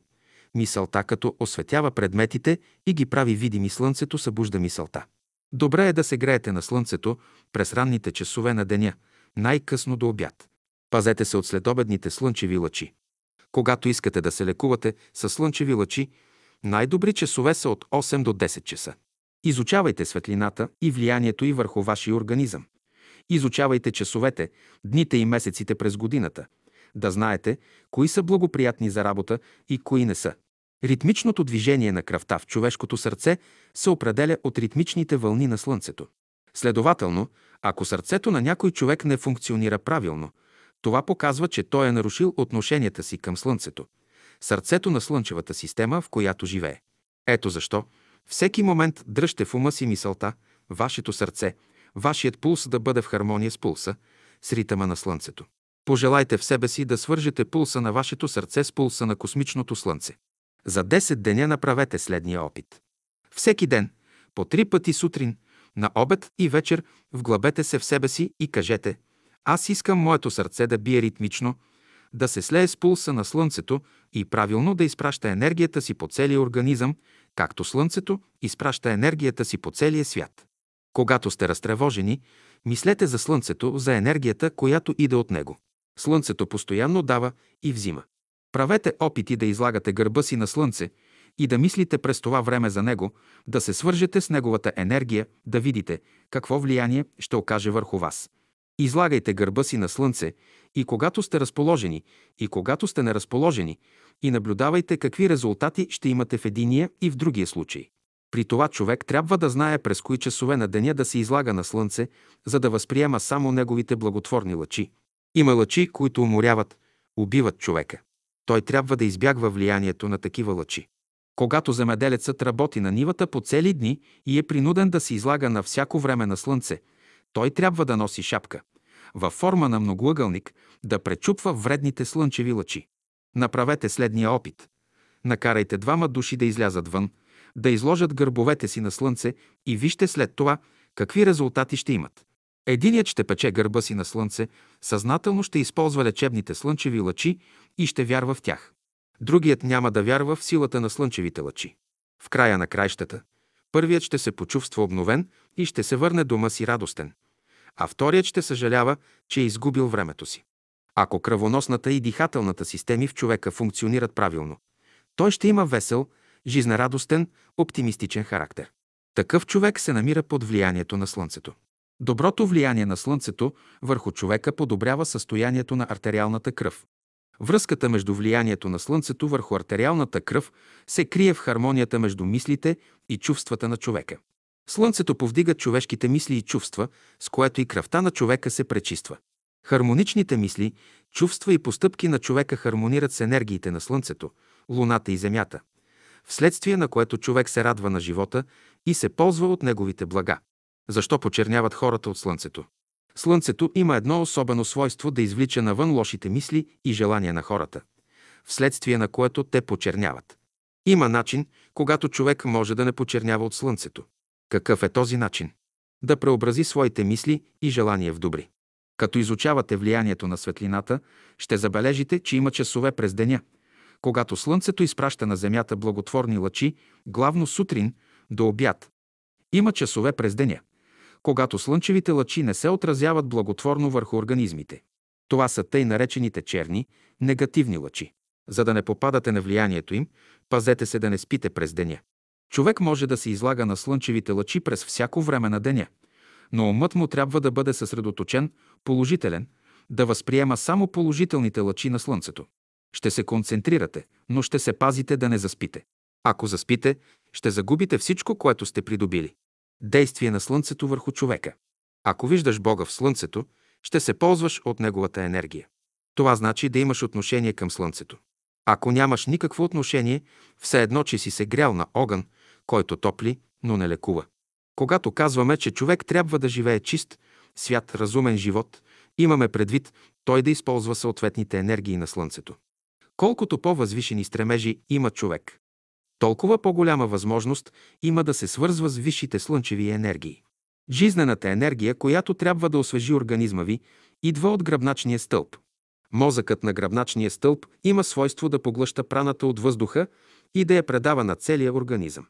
мисълта, като осветява предметите и ги прави видими. Слънцето събужда мисълта. Добре е да се греете на слънцето през ранните часове на деня, най-късно до обяд. Пазете се от следобедните слънчеви лъчи. Когато искате да се лекувате с слънчеви лъчи, най-добри часове са от 8 до 10 часа. Изучавайте светлината и влиянието й върху вашия организъм. Изучавайте часовете, дните и месеците през годината, да знаете кои са благоприятни за работа и кои не са. Ритмичното движение на кръвта в човешкото сърце се определя от ритмичните вълни на Слънцето. Следователно, ако сърцето на някой човек не функционира правилно, това показва, че той е нарушил отношенията си към Слънцето, сърцето на Слънчевата система, в която живее. Ето защо всеки момент дръжте в ума си мисълта, вашето сърце, вашият пулс да бъде в хармония с пулса, с ритъма на Слънцето. Пожелайте в себе си да свържете пулса на вашето сърце с пулса на космичното Слънце. За 10 деня направете следния опит. Всеки ден, по три пъти сутрин, на обед и вечер, вглъбете се в себе си и кажете «Аз искам моето сърце да бие ритмично, да се слее с пулса на Слънцето и правилно да изпраща енергията си по целия организъм, както Слънцето изпраща енергията си по целия свят. Когато сте разтревожени, мислете за Слънцето, за енергията, която иде от него. Слънцето постоянно дава и взима. Правете опити да излагате гърба си на Слънце и да мислите през това време за него, да се свържете с неговата енергия, да видите какво влияние ще окаже върху вас. Излагайте гърба си на Слънце и когато сте разположени, и когато сте неразположени, и наблюдавайте какви резултати ще имате в единия и в другия случай. При това човек трябва да знае през кои часове на деня да се излага на Слънце, за да възприема само неговите благотворни лъчи. Има лъчи, които уморяват, убиват човека. Той трябва да избягва влиянието на такива лъчи. Когато земеделецът работи на нивата по цели дни и е принуден да се излага на всяко време на слънце, той трябва да носи шапка, във форма на многоъгълник, да пречупва вредните слънчеви лъчи. Направете следния опит. Накарайте двама души да излязат вън, да изложат гърбовете си на слънце и вижте след това какви резултати ще имат. Единият ще пече гърба си на слънце, съзнателно ще използва лечебните слънчеви лъчи и ще вярва в тях. Другият няма да вярва в силата на слънчевите лъчи. В края на краищата, първият ще се почувства обновен и ще се върне дома си радостен, а вторият ще съжалява, че е изгубил времето си. Ако кръвоносната и дихателната системи в човека функционират правилно, той ще има весел, жизнерадостен, оптимистичен характер. Такъв човек се намира под влиянието на Слънцето. Доброто влияние на Слънцето върху човека подобрява състоянието на артериалната кръв. Връзката между влиянието на Слънцето върху артериалната кръв се крие в хармонията между мислите и чувствата на човека. Слънцето повдига човешките мисли и чувства, с което и кръвта на човека се пречиства. Хармоничните мисли, чувства и постъпки на човека хармонират с енергиите на Слънцето, Луната и Земята, вследствие на което човек се радва на живота и се ползва от неговите блага. Защо почерняват хората от Слънцето? Слънцето има едно особено свойство да извлича навън лошите мисли и желания на хората, вследствие на което те почерняват. Има начин, когато човек може да не почернява от Слънцето. Какъв е този начин? Да преобрази своите мисли и желания в добри. Като изучавате влиянието на светлината, ще забележите, че има часове през деня, когато Слънцето изпраща на Земята благотворни лъчи, главно сутрин до обяд. Има часове през деня, когато слънчевите лъчи не се отразяват благотворно върху организмите. Това са тъй наречените черни, негативни лъчи. За да не попадате на влиянието им, пазете се да не спите през деня. Човек може да се излага на слънчевите лъчи през всяко време на деня, но умът му трябва да бъде съсредоточен, положителен, да възприема само положителните лъчи на слънцето. Ще се концентрирате, но ще се пазите да не заспите. Ако заспите, ще загубите всичко, което сте придобили. Действие на Слънцето върху човека. Ако виждаш Бога в Слънцето, ще се ползваш от Неговата енергия. Това значи да имаш отношение към Слънцето. Ако нямаш никакво отношение, все едно, че си се грял на огън, който топли, но не лекува. Когато казваме, че човек трябва да живее чист, свят, разумен живот, имаме предвид той да използва съответните енергии на Слънцето. Колкото по-възвишени стремежи има човек, толкова по-голяма възможност има да се свързва с висшите слънчеви енергии. Жизнената енергия, която трябва да освежи организма ви, идва от гръбначния стълб. Мозъкът на гръбначния стълб има свойство да поглъща праната от въздуха и да я предава на целия организъм.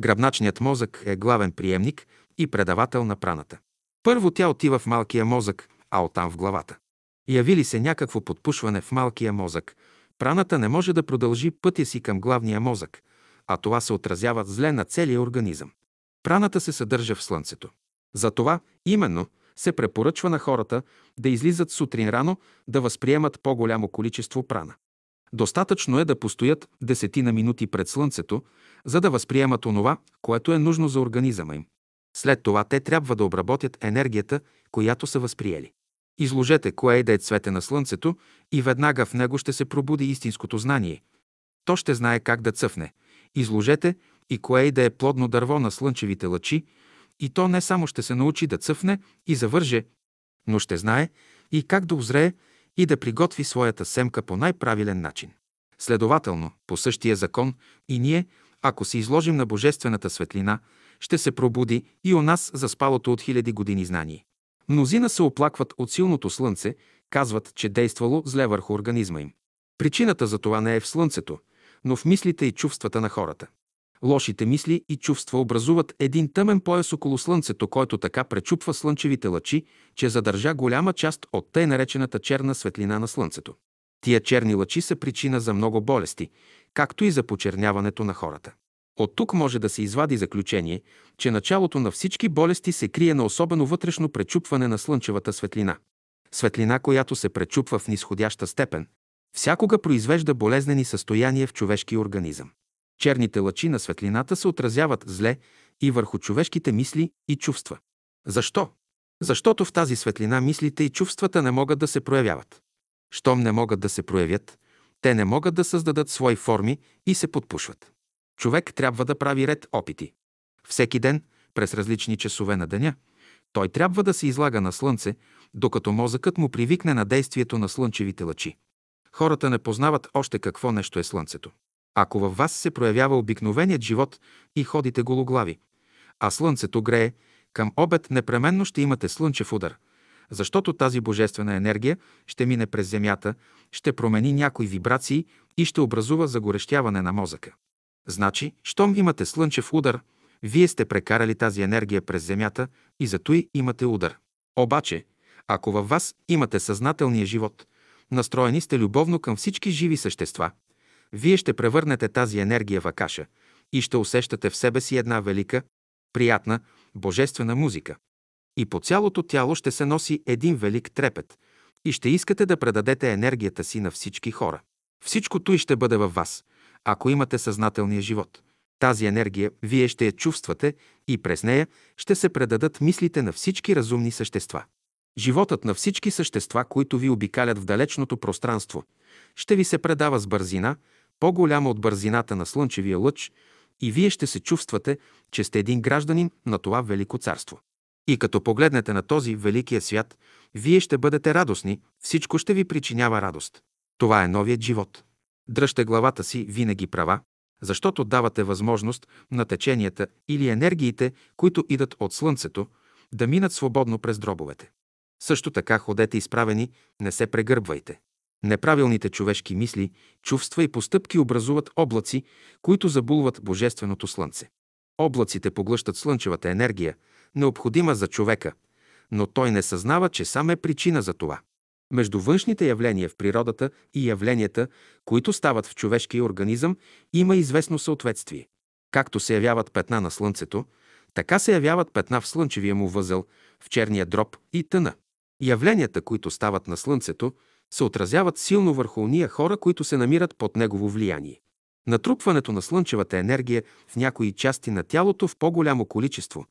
Гръбначният мозък е главен приемник и предавател на праната. Първо тя отива в малкия мозък, а оттам в главата. Яви ли се някакво подпушване в малкия мозък, праната не може да продължи пътя си към главния мозък, а това се отразява зле на целия организъм. Праната се съдържа в слънцето. Затова именно се препоръчва на хората да излизат сутрин рано, да възприемат по-голямо количество прана. Достатъчно е да постоят десетина минути пред слънцето, за да възприемат онова, което е нужно за организъма им. След това те трябва да обработят енергията, която са възприели. Изложете кое е да е цвете на слънцето и веднага в него ще се пробуди истинското знание. То ще знае как да цъфне, Изложете и кое и да е плодно дърво на слънчевите лъчи, и то не само ще се научи да цъфне и завърже, но ще знае и как да озрее и да приготви своята семка по най-правилен начин. Следователно, по същия закон и ние, ако се изложим на божествената светлина, ще се пробуди и у нас за спалото от хиляди години знание. Мнозина се оплакват от силното слънце, казват, че действало зле върху организма им. Причината за това не е в слънцето, но в мислите и чувствата на хората. Лошите мисли и чувства образуват един тъмен пояс около Слънцето, който така пречупва слънчевите лъчи, че задържа голяма част от тъй наречената черна светлина на Слънцето. Тия черни лъчи са причина за много болести, както и за почерняването на хората. От тук може да се извади заключение, че началото на всички болести се крие на особено вътрешно пречупване на слънчевата светлина. Светлина, която се пречупва в нисходяща степен, всякога произвежда болезнени състояния в човешкия организъм. Черните лъчи на светлината се отразяват зле и върху човешките мисли и чувства. Защо? Защото в тази светлина мислите и чувствата не могат да се проявяват. Щом не могат да се проявят, те не могат да създадат свои форми и се подпушват. Човек трябва да прави ред опити. Всеки ден, през различни часове на деня, той трябва да се излага на слънце, докато мозъкът му привикне на действието на слънчевите лъчи. Хората не познават още какво нещо е слънцето. Ако във вас се проявява обикновеният живот и ходите гологлави, а слънцето грее, към обед непременно ще имате слънчев удар, защото тази божествена енергия ще мине през земята, ще промени някои вибрации и ще образува загорещяване на мозъка. Значи, щом имате слънчев удар, вие сте прекарали тази енергия през земята и зато и имате удар. Обаче, ако във вас имате съзнателния живот, настроени сте любовно към всички живи същества, вие ще превърнете тази енергия в акаша и ще усещате в себе си една велика, приятна, божествена музика. И по цялото тяло ще се носи един велик трепет и ще искате да предадете енергията си на всички хора. Всичкото и ще бъде във вас, ако имате съзнателния живот. Тази енергия вие ще я чувствате и през нея ще се предадат мислите на всички разумни същества. Животът на всички същества, които ви обикалят в далечното пространство, ще ви се предава с бързина, по-голяма от бързината на слънчевия лъч, и вие ще се чувствате, че сте един гражданин на това велико царство. И като погледнете на този великия свят, вие ще бъдете радостни, всичко ще ви причинява радост. Това е новият живот. Дръжте главата си винаги права, защото давате възможност на теченията или енергиите, които идат от Слънцето, да минат свободно през дробовете. Също така ходете изправени, не се прегърбвайте. Неправилните човешки мисли, чувства и постъпки образуват облаци, които забулват Божественото Слънце. Облаците поглъщат слънчевата енергия, необходима за човека, но той не съзнава, че сам е причина за това. Между външните явления в природата и явленията, които стават в човешкия организъм, има известно съответствие. Както се явяват петна на Слънцето, така се явяват петна в слънчевия му възел, в черния дроб и тъна. Явленията, които стават на Слънцето, се отразяват силно върху уния хора, които се намират под негово влияние. Натрупването на слънчевата енергия в някои части на тялото в по-голямо количество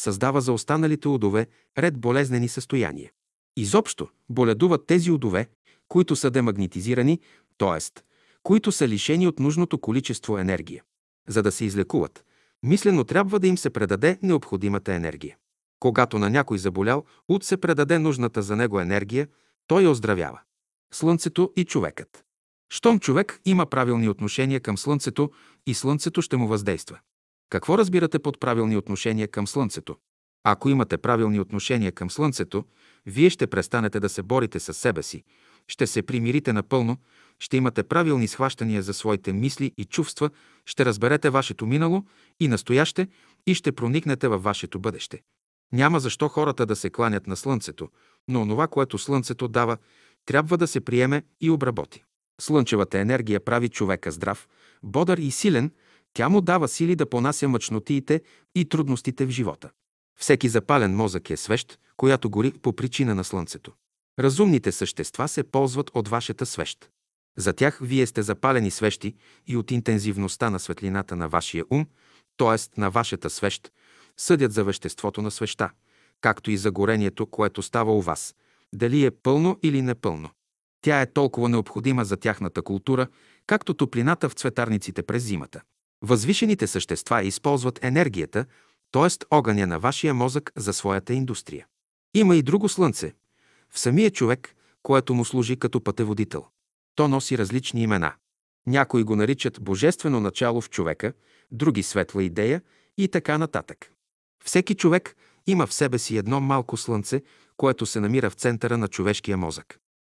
създава за останалите удове ред болезнени състояния. Изобщо боледуват тези удове, които са демагнетизирани, т.е. които са лишени от нужното количество енергия. За да се излекуват, мислено трябва да им се предаде необходимата енергия. Когато на някой заболял, уд се предаде нужната за него енергия, той я оздравява. Слънцето и човекът. Щом човек има правилни отношения към Слънцето и Слънцето ще му въздейства. Какво разбирате под правилни отношения към Слънцето? Ако имате правилни отношения към Слънцето, вие ще престанете да се борите с себе си, ще се примирите напълно, ще имате правилни схващания за своите мисли и чувства, ще разберете вашето минало и настояще и ще проникнете във вашето бъдеще. Няма защо хората да се кланят на Слънцето, но онова, което Слънцето дава, трябва да се приеме и обработи. Слънчевата енергия прави човека здрав, бодър и силен, тя му дава сили да понася мъчнотиите и трудностите в живота. Всеки запален мозък е свещ, която гори по причина на Слънцето. Разумните същества се ползват от вашата свещ. За тях вие сте запалени свещи и от интензивността на светлината на вашия ум, т.е. на вашата свещ, съдят за веществото на свеща, както и за горението, което става у вас, дали е пълно или непълно. Тя е толкова необходима за тяхната култура, както топлината в цветарниците през зимата. Възвишените същества използват енергията, т.е. огъня на вашия мозък за своята индустрия. Има и друго слънце, в самия човек, което му служи като пътеводител. То носи различни имена. Някои го наричат божествено начало в човека, други светла идея и така нататък. Всеки човек има в себе си едно малко слънце, което се намира в центъра на човешкия мозък.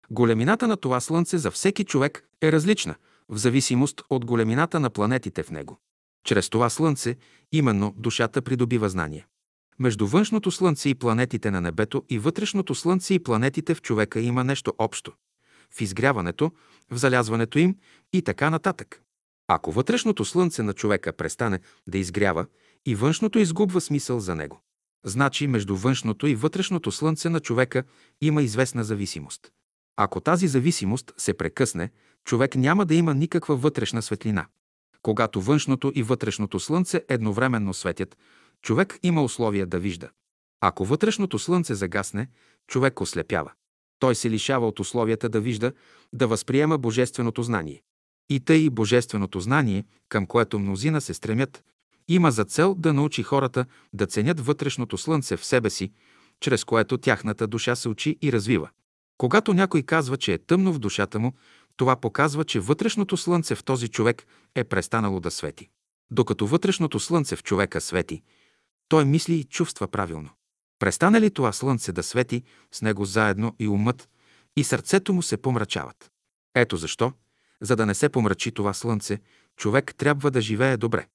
Големината на това слънце за всеки човек е различна, в зависимост от големината на планетите в него. Чрез това слънце именно душата придобива знание. Между външното слънце и планетите на небето и вътрешното слънце и планетите в човека има нещо общо. В изгряването, в залязването им и така нататък. Ако вътрешното слънце на човека престане да изгрява и външното изгубва смисъл за него. Значи между външното и вътрешното слънце на човека има известна зависимост. Ако тази зависимост се прекъсне, човек няма да има никаква вътрешна светлина. Когато външното и вътрешното слънце едновременно светят, човек има условия да вижда. Ако вътрешното слънце загасне, човек ослепява. Той се лишава от условията да вижда, да възприема божественото знание. И тъй божественото знание, към което мнозина се стремят, има за цел да научи хората да ценят вътрешното слънце в себе си, чрез което тяхната душа се учи и развива. Когато някой казва, че е тъмно в душата му, това показва, че вътрешното слънце в този човек е престанало да свети. Докато вътрешното слънце в човека свети, той мисли и чувства правилно. Престане ли това слънце да свети, с него заедно и умът, и сърцето му се помрачават. Ето защо, за да не се помрачи това слънце, човек трябва да живее добре.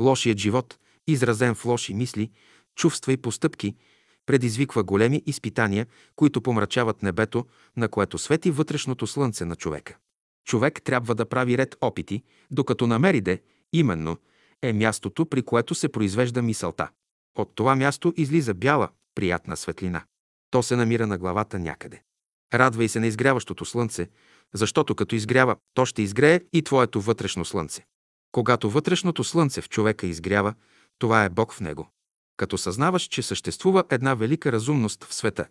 Лошият живот, изразен в лоши мисли, чувства и постъпки, предизвиква големи изпитания, които помрачават небето, на което свети вътрешното слънце на човека. Човек трябва да прави ред опити, докато намери де, именно, е мястото, при което се произвежда мисълта. От това място излиза бяла, приятна светлина. То се намира на главата някъде. Радвай се на изгряващото слънце, защото като изгрява, то ще изгрее и твоето вътрешно слънце. Когато вътрешното слънце в човека изгрява, това е Бог в него. Като съзнаваш, че съществува една велика разумност в света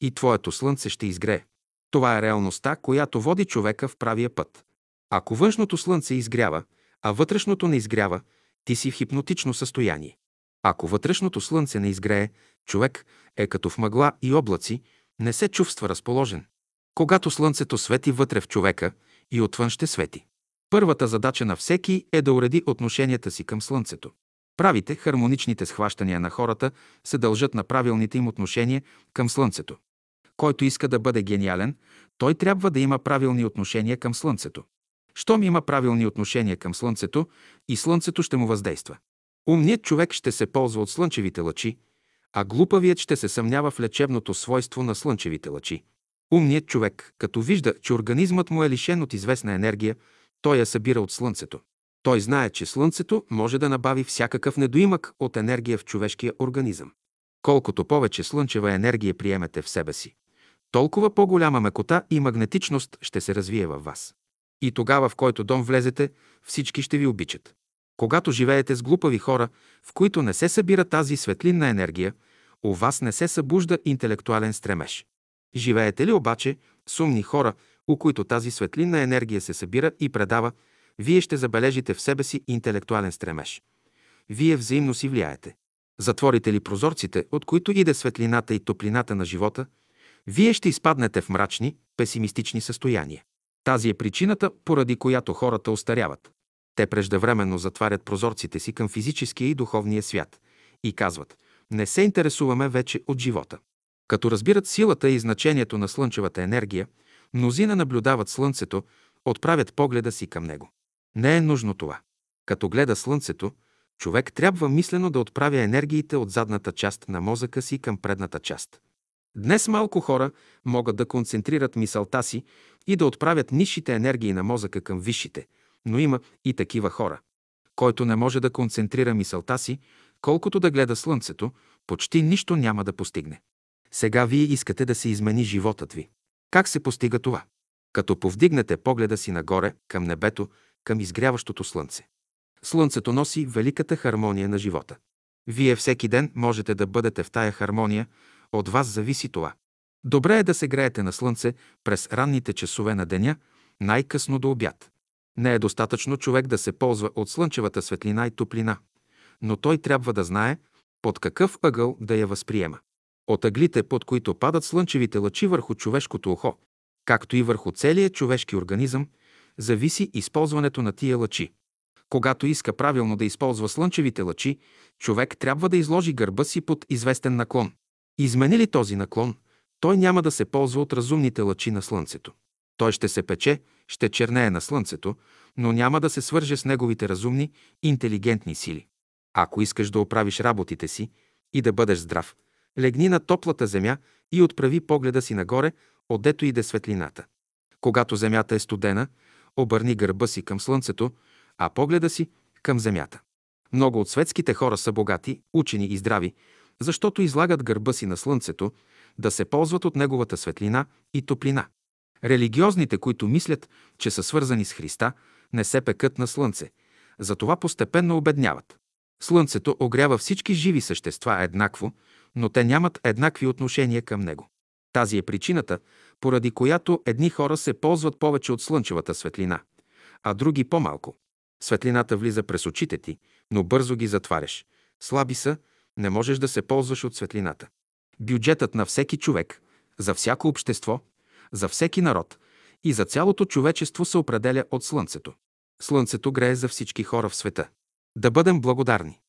и твоето слънце ще изгрее. Това е реалността, която води човека в правия път. Ако външното слънце изгрява, а вътрешното не изгрява, ти си в хипнотично състояние. Ако вътрешното слънце не изгрее, човек е като в мъгла и облаци, не се чувства разположен. Когато слънцето свети вътре в човека, и отвън ще свети. Първата задача на всеки е да уреди отношенията си към слънцето. Правите, хармоничните схващания на хората се дължат на правилните им отношения към слънцето. Който иска да бъде гениален, той трябва да има правилни отношения към слънцето. Щом има правилни отношения към слънцето, и слънцето ще му въздейства. Умният човек ще се ползва от слънчевите лъчи, а глупавият ще се съмнява в лечебното свойство на слънчевите лъчи. Умният човек, като вижда, че организмът му е лишен от известна енергия, той я събира от слънцето. Той знае, че слънцето може да набави всякакъв недоимък от енергия в човешкия организъм. Колкото повече слънчева енергия приемете в себе си, толкова по-голяма мекота и магнетичност ще се развие във вас. И тогава, в който дом влезете, всички ще ви обичат. Когато живеете с глупави хора, в които не се събира тази светлинна енергия, у вас не се събужда интелектуален стремеж. Живеете ли обаче с умни хора, у които тази светлинна енергия се събира и предава, вие ще забележите в себе си интелектуален стремеж. Вие взаимно си влияете. Затворите ли прозорците, от които иде светлината и топлината на живота, вие ще изпаднете в мрачни, песимистични състояния. Тази е причината, поради която хората остаряват. Те преждевременно затварят прозорците си към физическия и духовния свят и казват «Не се интересуваме вече от живота». Като разбират силата и значението на слънчевата енергия, мнозина наблюдават слънцето, отправят погледа си към него. Не е нужно това. Като гледа слънцето, човек трябва мислено да отправя енергиите от задната част на мозъка си към предната част. Днес малко хора могат да концентрират мисълта си и да отправят нисшите енергии на мозъка към висшите, но има и такива хора. Който не може да концентрира мисълта си, колкото да гледа слънцето, почти нищо няма да постигне. Сега вие искате да се измени животът ви. Как се постига това? Като повдигнете погледа си нагоре, към небето, към изгряващото слънце. Слънцето носи великата хармония на живота. Вие всеки ден можете да бъдете в тая хармония, от вас зависи това. Добре е да се греете на слънце през ранните часове на деня, най-късно до обяд. Не е достатъчно човек да се ползва от слънчевата светлина и топлина, но той трябва да знае под какъв ъгъл да я възприема. От ъглите, под които падат слънчевите лъчи върху човешкото ухо, както и върху целия човешки организъм, зависи използването на тия лъчи. Когато иска правилно да използва слънчевите лъчи, човек трябва да изложи гърба си под известен наклон. Измени ли този наклон, той няма да се ползва от разумните лъчи на слънцето. Той ще се пече, ще чернее на слънцето, но няма да се свърже с неговите разумни, интелигентни сили. Ако искаш да оправиш работите си и да бъдеш здрав, легни на топлата земя и отправи погледа си нагоре, отдето иде светлината. Когато земята е студена, обърни гърба си към слънцето, а погледа си към земята. Много от светските хора са богати, учени и здрави, защото излагат гърба си на слънцето, да се ползват от неговата светлина и топлина. Религиозните, които мислят, че са свързани с Христа, не се пекат на слънце, затова постепенно обедняват. Слънцето огрява всички живи същества еднакво, но те нямат еднакви отношения към него. Тази е причината, поради която едни хора се ползват повече от слънчевата светлина, а други по-малко. Светлината влиза през очите ти, но бързо ги затваряш. Слаби са, не можеш да се ползваш от светлината. Бюджетът на всеки човек, за всяко общество, за всеки народ и за цялото човечество се определя от Слънцето. Слънцето грее за всички хора в света. Да бъдем благодарни.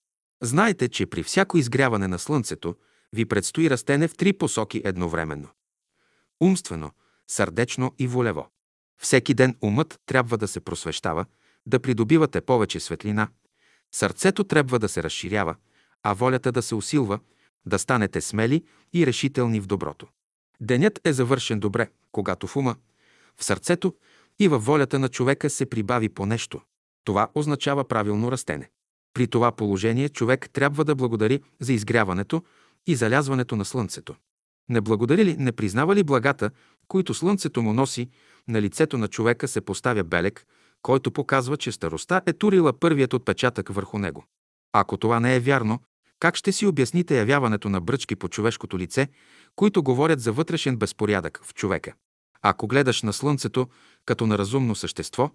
Знайте, че при всяко изгряване на Слънцето ви предстои растене в три посоки едновременно. Умствено, сърдечно и волево. Всеки ден умът трябва да се просвещава, да придобивате повече светлина, сърцето трябва да се разширява, а волята да се усилва, да станете смели и решителни в доброто. Денят е завършен добре, когато в ума, в сърцето и във волята на човека се прибави по нещо. Това означава правилно растене. При това положение човек трябва да благодари за изгряването и залязването на слънцето. Не благодари ли, не признава ли благата, които слънцето му носи, на лицето на човека се поставя белек, който показва, че староста е турила първият отпечатък върху него. Ако това не е вярно, как ще си обясните явяването на бръчки по човешкото лице, които говорят за вътрешен безпорядък в човека? Ако гледаш на Слънцето като на разумно същество,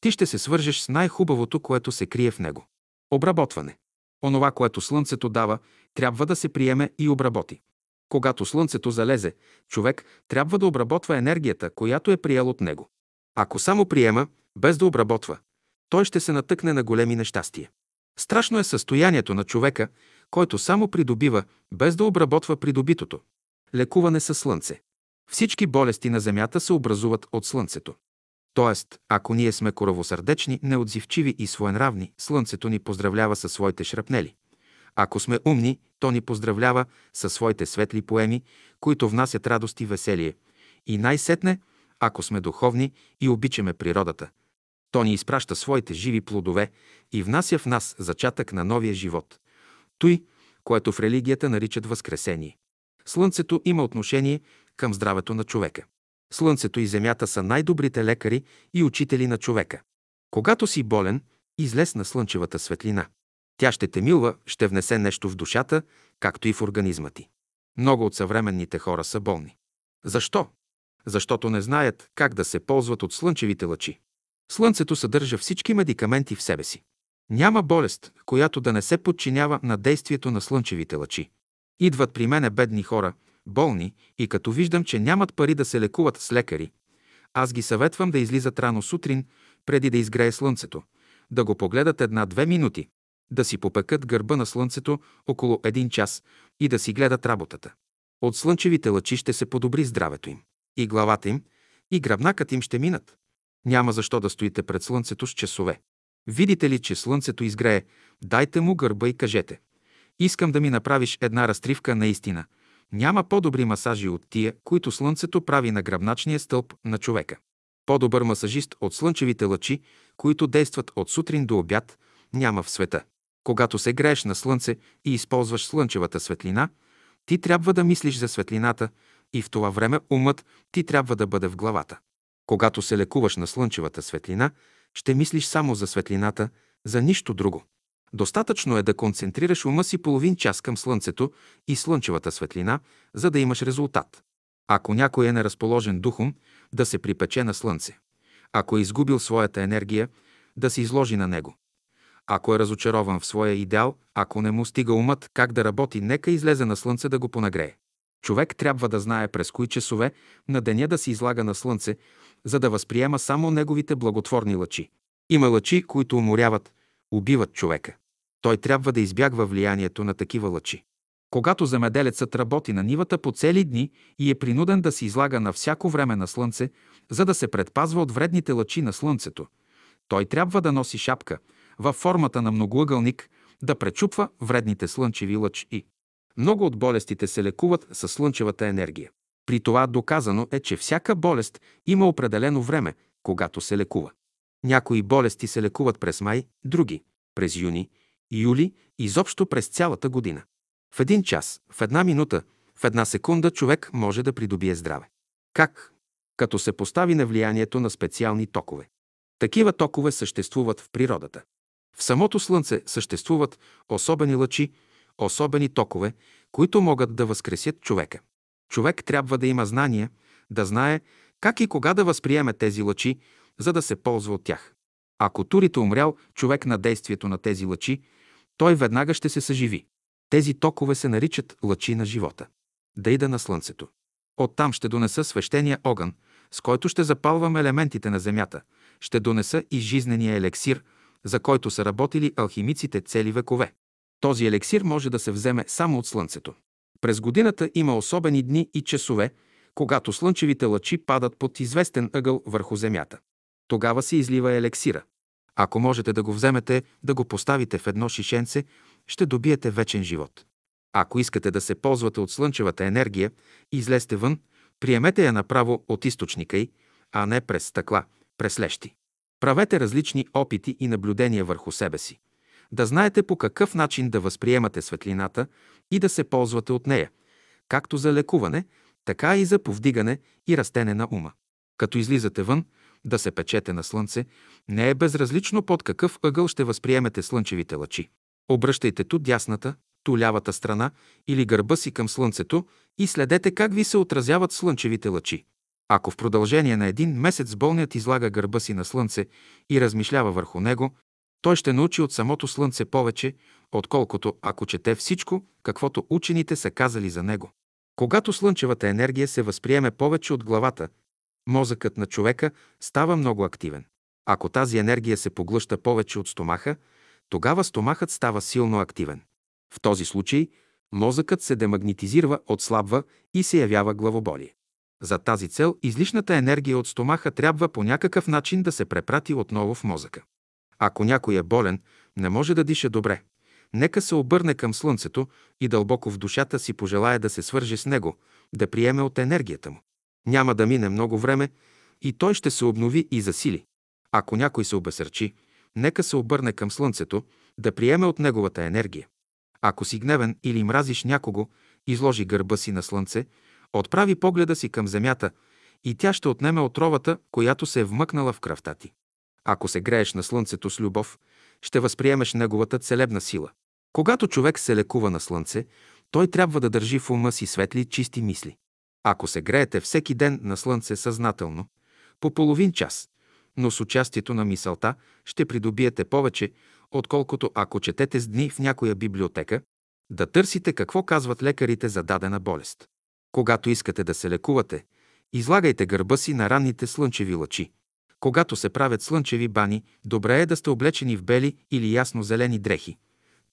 ти ще се свържеш с най-хубавото, което се крие в него. Обработване. Онова, което Слънцето дава, трябва да се приеме и обработи. Когато Слънцето залезе, човек трябва да обработва енергията, която е приел от него. Ако само приема, без да обработва, той ще се натъкне на големи нещастия. Страшно е състоянието на човека, който само придобива, без да обработва придобитото. Лекуване със слънце. Всички болести на Земята се образуват от Слънцето. Тоест, ако ние сме коравосърдечни, неотзивчиви и своенравни, Слънцето ни поздравлява със своите шрапнели. Ако сме умни, то ни поздравлява със своите светли поеми, които внасят радост и веселие. И най-сетне, ако сме духовни и обичаме природата, то ни изпраща своите живи плодове и внася в нас зачатък на новия живот. Той, което в религията наричат Възкресение. Слънцето има отношение към здравето на човека. Слънцето и Земята са най-добрите лекари и учители на човека. Когато си болен, излез на слънчевата светлина. Тя ще те милва, ще внесе нещо в душата, както и в организма ти. Много от съвременните хора са болни. Защо? Защото не знаят как да се ползват от слънчевите лъчи. Слънцето съдържа всички медикаменти в себе си. Няма болест, която да не се подчинява на действието на слънчевите лъчи. Идват при мене бедни хора, болни, и като виждам, че нямат пари да се лекуват с лекари, аз ги съветвам да излизат рано сутрин, преди да изгрее слънцето, да го погледат една-две минути, да си попекат гърба на слънцето около един час и да си гледат работата. От слънчевите лъчи ще се подобри здравето им. И главата им, и гръбнакът им ще минат. Няма защо да стоите пред слънцето с часове. Видите ли, че слънцето изгрее, дайте му гърба и кажете. Искам да ми направиш една разтривка наистина. Няма по-добри масажи от тия, които слънцето прави на гръбначния стълб на човека. По-добър масажист от слънчевите лъчи, които действат от сутрин до обяд, няма в света. Когато се грееш на слънце и използваш слънчевата светлина, ти трябва да мислиш за светлината и в това време умът ти трябва да бъде в главата. Когато се лекуваш на слънчевата светлина, ще мислиш само за светлината, за нищо друго. Достатъчно е да концентрираш ума си половин час към слънцето и слънчевата светлина, за да имаш резултат. Ако някой е неразположен духом, да се припече на слънце. Ако е изгубил своята енергия, да се изложи на него. Ако е разочарован в своя идеал, ако не му стига умът как да работи, нека излезе на слънце да го понагрее. Човек трябва да знае през кои часове на деня да се излага на слънце, за да възприема само неговите благотворни лъчи. Има лъчи, които уморяват, убиват човека. Той трябва да избягва влиянието на такива лъчи. Когато земеделецът работи на нивата по цели дни и е принуден да се излага на всяко време на слънце, за да се предпазва от вредните лъчи на слънцето, той трябва да носи шапка във формата на многоъгълник, да пречупва вредните слънчеви лъчи. Много от болестите се лекуват със слънчевата енергия. При това доказано е, че всяка болест има определено време, когато се лекува. Някои болести се лекуват през май, други – през юни, юли, изобщо през цялата година. В един час, в една минута, в една секунда човек може да придобие здраве. Как? Като се постави на влиянието на специални токове. Такива токове съществуват в природата. В самото Слънце съществуват особени лъчи, особени токове, които могат да възкресят човека. Човек трябва да има знания, да знае как и кога да възприеме тези лъчи, за да се ползва от тях. Ако турите умрял човек на действието на тези лъчи, той веднага ще се съживи. Тези токове се наричат лъчи на живота. Да ида на слънцето. Оттам ще донеса свещения огън, с който ще запалвам елементите на земята. Ще донеса и жизнения елексир, за който са работили алхимиците цели векове. Този елексир може да се вземе само от слънцето. През годината има особени дни и часове, когато слънчевите лъчи падат под известен ъгъл върху земята. Тогава се излива елексира. Ако можете да го вземете, да го поставите в едно шишенце, ще добиете вечен живот. Ако искате да се ползвате от слънчевата енергия, излезте вън, приемете я направо от източника й, а не през стъкла, през лещи. Правете различни опити и наблюдения върху себе си. Да знаете по какъв начин да възприемате светлината и да се ползвате от нея, както за лекуване, така и за повдигане и растене на ума. Като излизате вън, да се печете на слънце, не е безразлично под какъв ъгъл ще възприемете слънчевите лъчи. Обръщайте ту дясната, ту лявата страна или гърба си към слънцето и следете как ви се отразяват слънчевите лъчи. Ако в продължение на един месец болният излага гърба си на слънце и размишлява върху него, той ще научи от самото слънце повече, отколкото ако чете всичко, каквото учените са казали за него. Когато слънчевата енергия се възприеме повече от главата, мозъкът на човека става много активен. Ако тази енергия се поглъща повече от стомаха, тогава стомахът става силно активен. В този случай мозъкът се демагнетизира, отслабва и се явява главоболие. За тази цел излишната енергия от стомаха трябва по някакъв начин да се препрати отново в мозъка. Ако някой е болен, не може да диша добре, нека се обърне към слънцето и дълбоко в душата си пожелая да се свърже с него, да приеме от енергията му. Няма да мине много време и той ще се обнови и засили. Ако някой се обесърчи, нека се обърне към слънцето, да приеме от неговата енергия. Ако си гневен или мразиш някого, изложи гърба си на слънце, отправи погледа си към земята и тя ще отнеме отровата, която се е вмъкнала в кръвта ти. Ако се грееш на слънцето с любов, ще възприемеш неговата целебна сила. Когато човек се лекува на слънце, той трябва да държи в ума си светли, чисти мисли. Ако се греете всеки ден на слънце съзнателно, по половин час, но с участието на мисълта ще придобиете повече, отколкото ако четете с дни в някоя библиотека, да търсите какво казват лекарите за дадена болест. Когато искате да се лекувате, излагайте гърба си на ранните слънчеви лъчи. Когато се правят слънчеви бани, добре е да сте облечени в бели или ясно-зелени дрехи.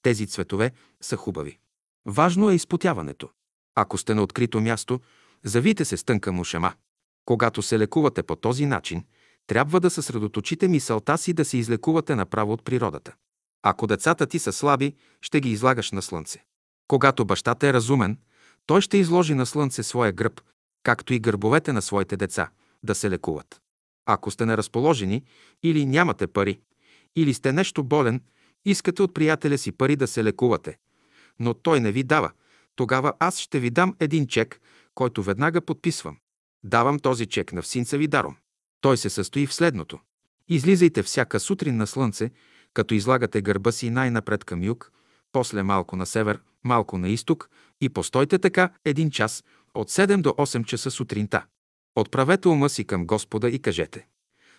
Тези цветове са хубави. Важно е изпотяването. Ако сте на открито място, завийте се с тънка мушама. Когато се лекувате по този начин, трябва да съсредоточите мисълта си да се излекувате направо от природата. Ако децата ти са слаби, ще ги излагаш на слънце. Когато бащата е разумен, той ще изложи на слънце своя гръб, както и гърбовете на своите деца, да се лекуват. Ако сте неразположени или нямате пари, или сте нещо болен, искате от приятеля си пари да се лекувате, но той не ви дава, тогава аз ще ви дам един чек, който веднага подписвам. Давам този чек на всинца ви даром. Той се състои в следното. Излизайте всяка сутрин на слънце, като излагате гърба си най-напред към юг, после малко на север, малко на изток и постойте така един час от 7 до 8 часа сутринта. Отправете ума си към Господа и кажете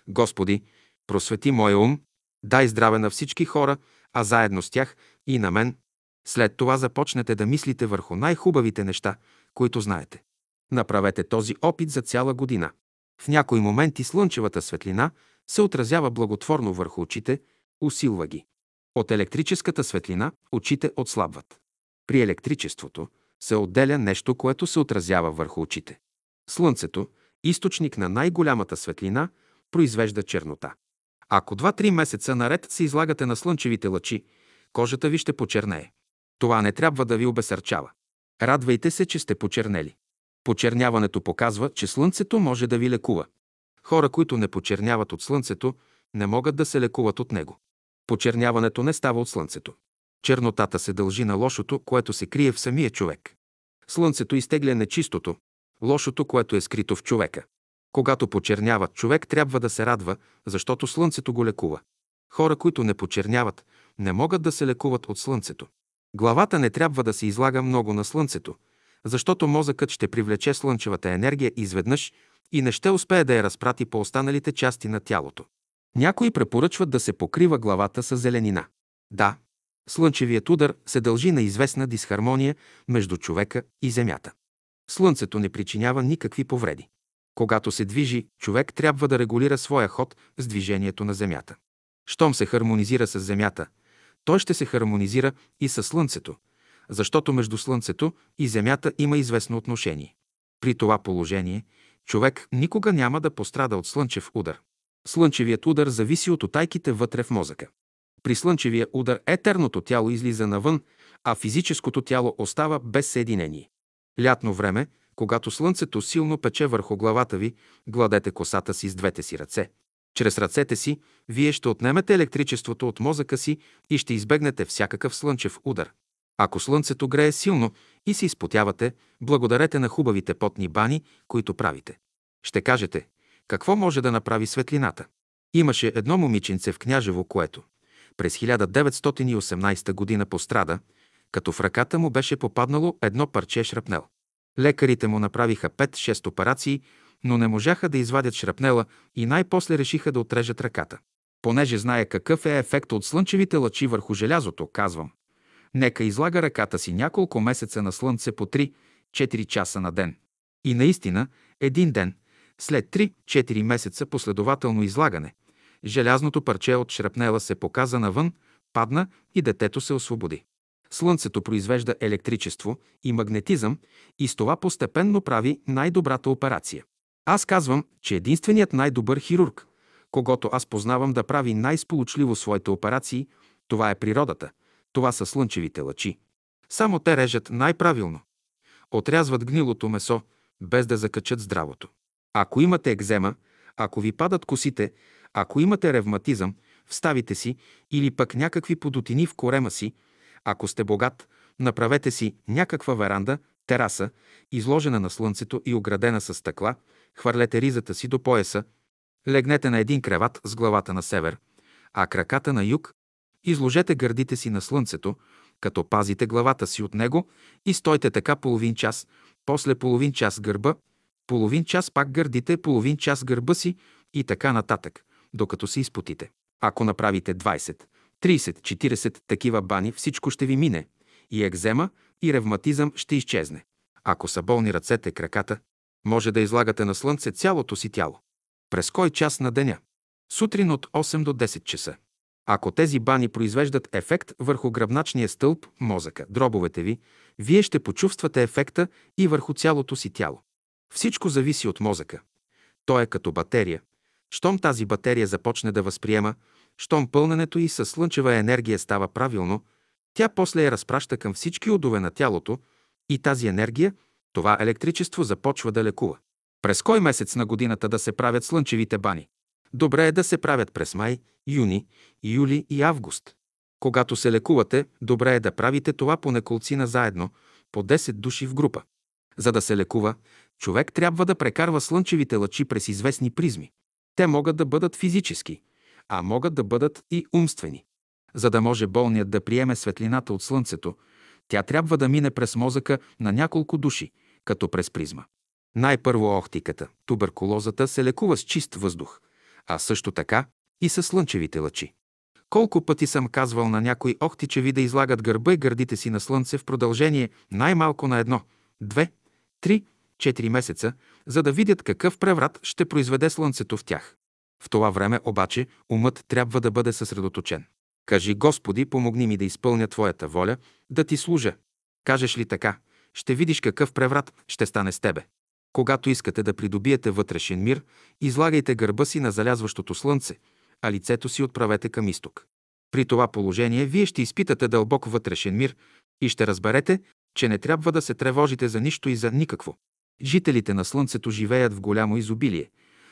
Господи, просвети моя ум, дай здраве на всички хора, а заедно с тях и на мен. След това започнете да мислите върху най-хубавите неща, които знаете. Направете този опит за цяла година. В някои моменти слънчевата светлина се отразява благотворно върху очите, усилва ги. От електрическата светлина очите отслабват. При електричеството се отделя нещо, което се отразява върху очите. Слънцето, източник на най-голямата светлина, произвежда чернота. Ако 2-3 месеца наред се излагате на слънчевите лъчи, кожата ви ще почернее. Това не трябва да ви обесърчава. Радвайте се, че сте почернели. Почерняването показва, че слънцето може да ви лекува. Хора, които не почерняват от слънцето, не могат да се лекуват от него. Почерняването не става от слънцето. Чернотата се дължи на лошото, което се крие в самия човек. Слънцето изтегля нечистото, лошото, което е скрито в човека. Когато почернява, човек трябва да се радва, защото слънцето го лекува. Хора, които не почерняват, не могат да се лекуват от слънцето. Главата не трябва да се излага много на слънцето, защото мозъкът ще привлече слънчевата енергия изведнъж и не ще успее да я разпрати по останалите части на тялото. Някои препоръчват да се покрива главата с зеленина. Да, слънчевият удар се дължи на известна дисхармония между човека и Земята. Слънцето не причинява никакви повреди. Когато се движи, човек трябва да регулира своя ход с движението на Земята. Щом се хармонизира с Земята, той ще се хармонизира и с Слънцето, защото между Слънцето и Земята има известно отношение. При това положение човек никога няма да пострада от слънчев удар. Слънчевият удар зависи от отайките вътре в мозъка. При слънчевия удар етерното тяло излиза навън, а физическото тяло остава без съединение. Лятно време, когато слънцето силно пече върху главата ви, гладете косата си с двете си ръце. Чрез ръцете си вие ще отнемете електричеството от мозъка си и ще избегнете всякакъв слънчев удар. Ако слънцето грее силно и се изпотявате, благодарете на хубавите потни бани, които правите. Ще кажете, какво може да направи светлината? Имаше едно момиченце в Княжево, което през 1918 година пострада, като в ръката му беше попаднало едно парче шрапнел. Лекарите му направиха 5-6 операции, но не можаха да извадят шрапнела и най-после решиха да отрежат ръката. Понеже знае какъв е ефект от слънчевите лъчи върху желязото, казвам. Нека излага ръката си няколко месеца на слънце по 3-4 часа на ден. И наистина, един ден, след 3-4 месеца последователно излагане, желязното парче от шрапнела се показа навън, падна и детето се освободи. Слънцето произвежда електричество и магнетизъм и с това постепенно прави най-добрата операция. Аз казвам, че единственият най-добър хирург, когато аз познавам да прави най-сполучливо своите операции, това е природата, това са слънчевите лъчи. Само те режат най-правилно. Отрязват гнилото месо, без да закачат здравото. Ако имате екзема, ако ви падат косите, ако имате ревматизъм в ставите си или пък някакви подотини в корема си, ако сте богат, направете си някаква веранда, тераса, изложена на слънцето и оградена с стъкла, хвърлете ризата си до пояса, легнете на един креват с главата на север, а краката на юг, изложете гърдите си на слънцето, като пазите главата си от него и стойте така половин час, после половин час гърба, половин час пак гърдите, половин час гърба си и така нататък, докато се изпотите. Ако направите 20, 30, 40 такива бани, всичко ще ви мине. И екзема, и ревматизъм ще изчезне. Ако са болни ръцете, краката, може да излагате на слънце цялото си тяло. През кой час на деня? Сутрин от 8 до 10 часа. Ако тези бани произвеждат ефект върху гръбначния стълб, мозъка, дробовете ви, вие ще почувствате ефекта и върху цялото си тяло. Всичко зависи от мозъка. Той е като батерия. Щом тази батерия започне да възприема, щом пълненето и със слънчева енергия става правилно, тя после я разпраща към всички удове на тялото и тази енергия, това електричество започва да лекува. През кой месец на годината да се правят слънчевите бани? Добре е да се правят през май, юни, юли и август. Когато се лекувате, добре е да правите това по неколцина заедно, по 10 души в група. За да се лекува, човек трябва да прекарва слънчевите лъчи през известни призми. Те могат да бъдат физически, а могат да бъдат и умствени. За да може болният да приеме светлината от слънцето, тя трябва да мине през мозъка на няколко души, като през призма. Най-първо охтиката, туберкулозата се лекува с чист въздух, а също така и с слънчевите лъчи. Колко пъти съм казвал на някои охтичеви да излагат гърба и гърдите си на слънце в продължение най-малко на едно, две, три, четири месеца, за да видят какъв преврат ще произведе слънцето в тях. В това време обаче умът трябва да бъде съсредоточен. Кажи, Господи, помогни ми да изпълня Твоята воля, да Ти служа. Кажеш ли така, ще видиш какъв преврат ще стане с тебе. Когато искате да придобиете вътрешен мир, излагайте гърба си на залязващото слънце, а лицето си отправете към изток. При това положение вие ще изпитате дълбок вътрешен мир и ще разберете, че не трябва да се тревожите за нищо и за никакво. Жителите на Слънцето живеят в голямо изобилие,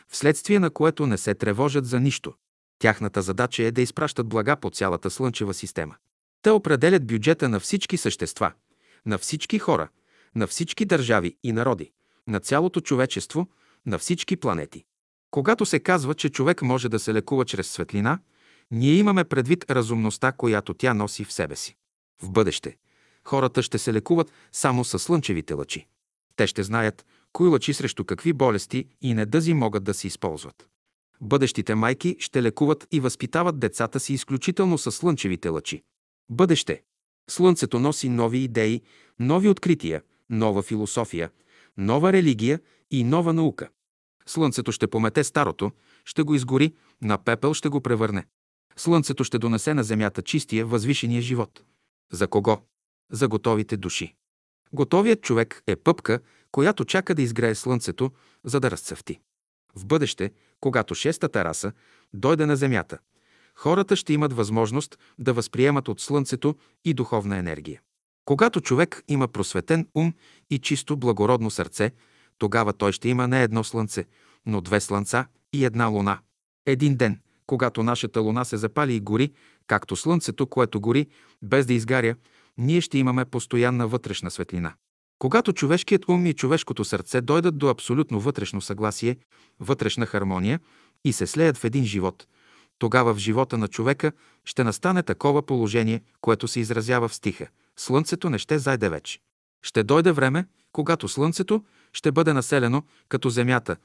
вследствие на което не се тревожат за нищо. Тяхната задача е да изпращат блага по цялата Слънчева система. Те определят бюджета на всички същества, на всички хора, на всички държави и народи, на цялото човечество, на всички планети. Когато се казва, че човек може да се лекува чрез светлина, ние имаме предвид разумността, която тя носи в себе си. В бъдеще, Хората ще се лекуват само с слънчевите лъчи. Те ще знаят кои лъчи срещу какви болести и недъзи могат да се използват. Бъдещите майки ще лекуват и възпитават децата си изключително с слънчевите лъчи. Бъдеще. Слънцето носи нови идеи, нови открития, нова философия, нова религия и нова наука. Слънцето ще помете старото, ще го изгори, на пепел ще го превърне. Слънцето ще донесе на земята чистия, възвишения живот. За кого? За готовите души. Готовият човек е пъпка, която чака да изгрее слънцето, за да разцъфти. В бъдеще, когато шестата раса дойде на земята, хората ще имат възможност да възприемат от слънцето и духовна енергия. Когато човек има просветен ум и чисто благородно сърце, тогава той ще има не едно слънце, но две слънца и една луна. Един ден, когато нашата луна се запали и гори, както слънцето, което гори, без да изгаря, ние ще имаме постоянна вътрешна светлина. Когато човешкият ум и човешкото сърце дойдат до абсолютно вътрешно съгласие, вътрешна хармония и се слеят в един живот, тогава в живота на човека ще настане такова положение, което се изразява в стиха «Слънцето не ще зайде вече». Ще дойде време, когато Слънцето ще бъде населено като Земята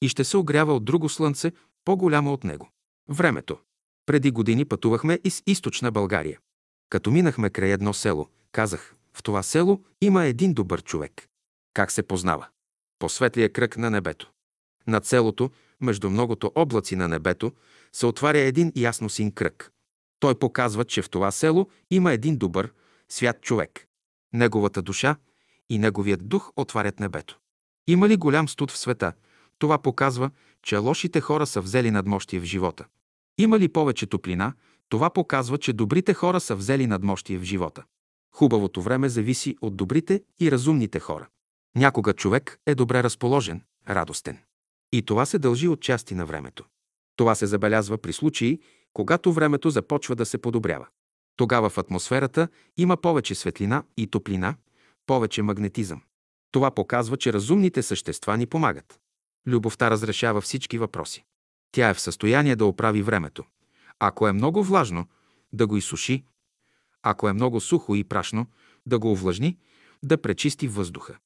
и ще се огрява от друго Слънце, по-голямо от него. Времето. Преди години пътувахме из източна България. Като минахме край едно село, казах, в това село има един добър човек. Как се познава? По светлия кръг на небето. Над селото, между многото облаци на небето, се отваря един ясно син кръг. Той показва, че в това село има един добър, свят човек. Неговата душа и неговият дух отварят небето. Има ли голям студ в света? Това показва, че лошите хора са взели надмощие в живота. Има ли повече топлина? Това показва, че добрите хора са взели надмощие в живота. Хубавото време зависи от добрите и разумните хора. Някога човек е добре разположен, радостен. И това се дължи от части на времето. Това се забелязва при случаи, когато времето започва да се подобрява. Тогава в атмосферата има повече светлина и топлина, повече магнетизъм. Това показва, че разумните същества ни помагат. Любовта разрешава всички въпроси. Тя е в състояние да оправи времето. Ако е много влажно, да го изсуши. Ако е много сухо и прашно, да го увлажни, да пречисти въздуха.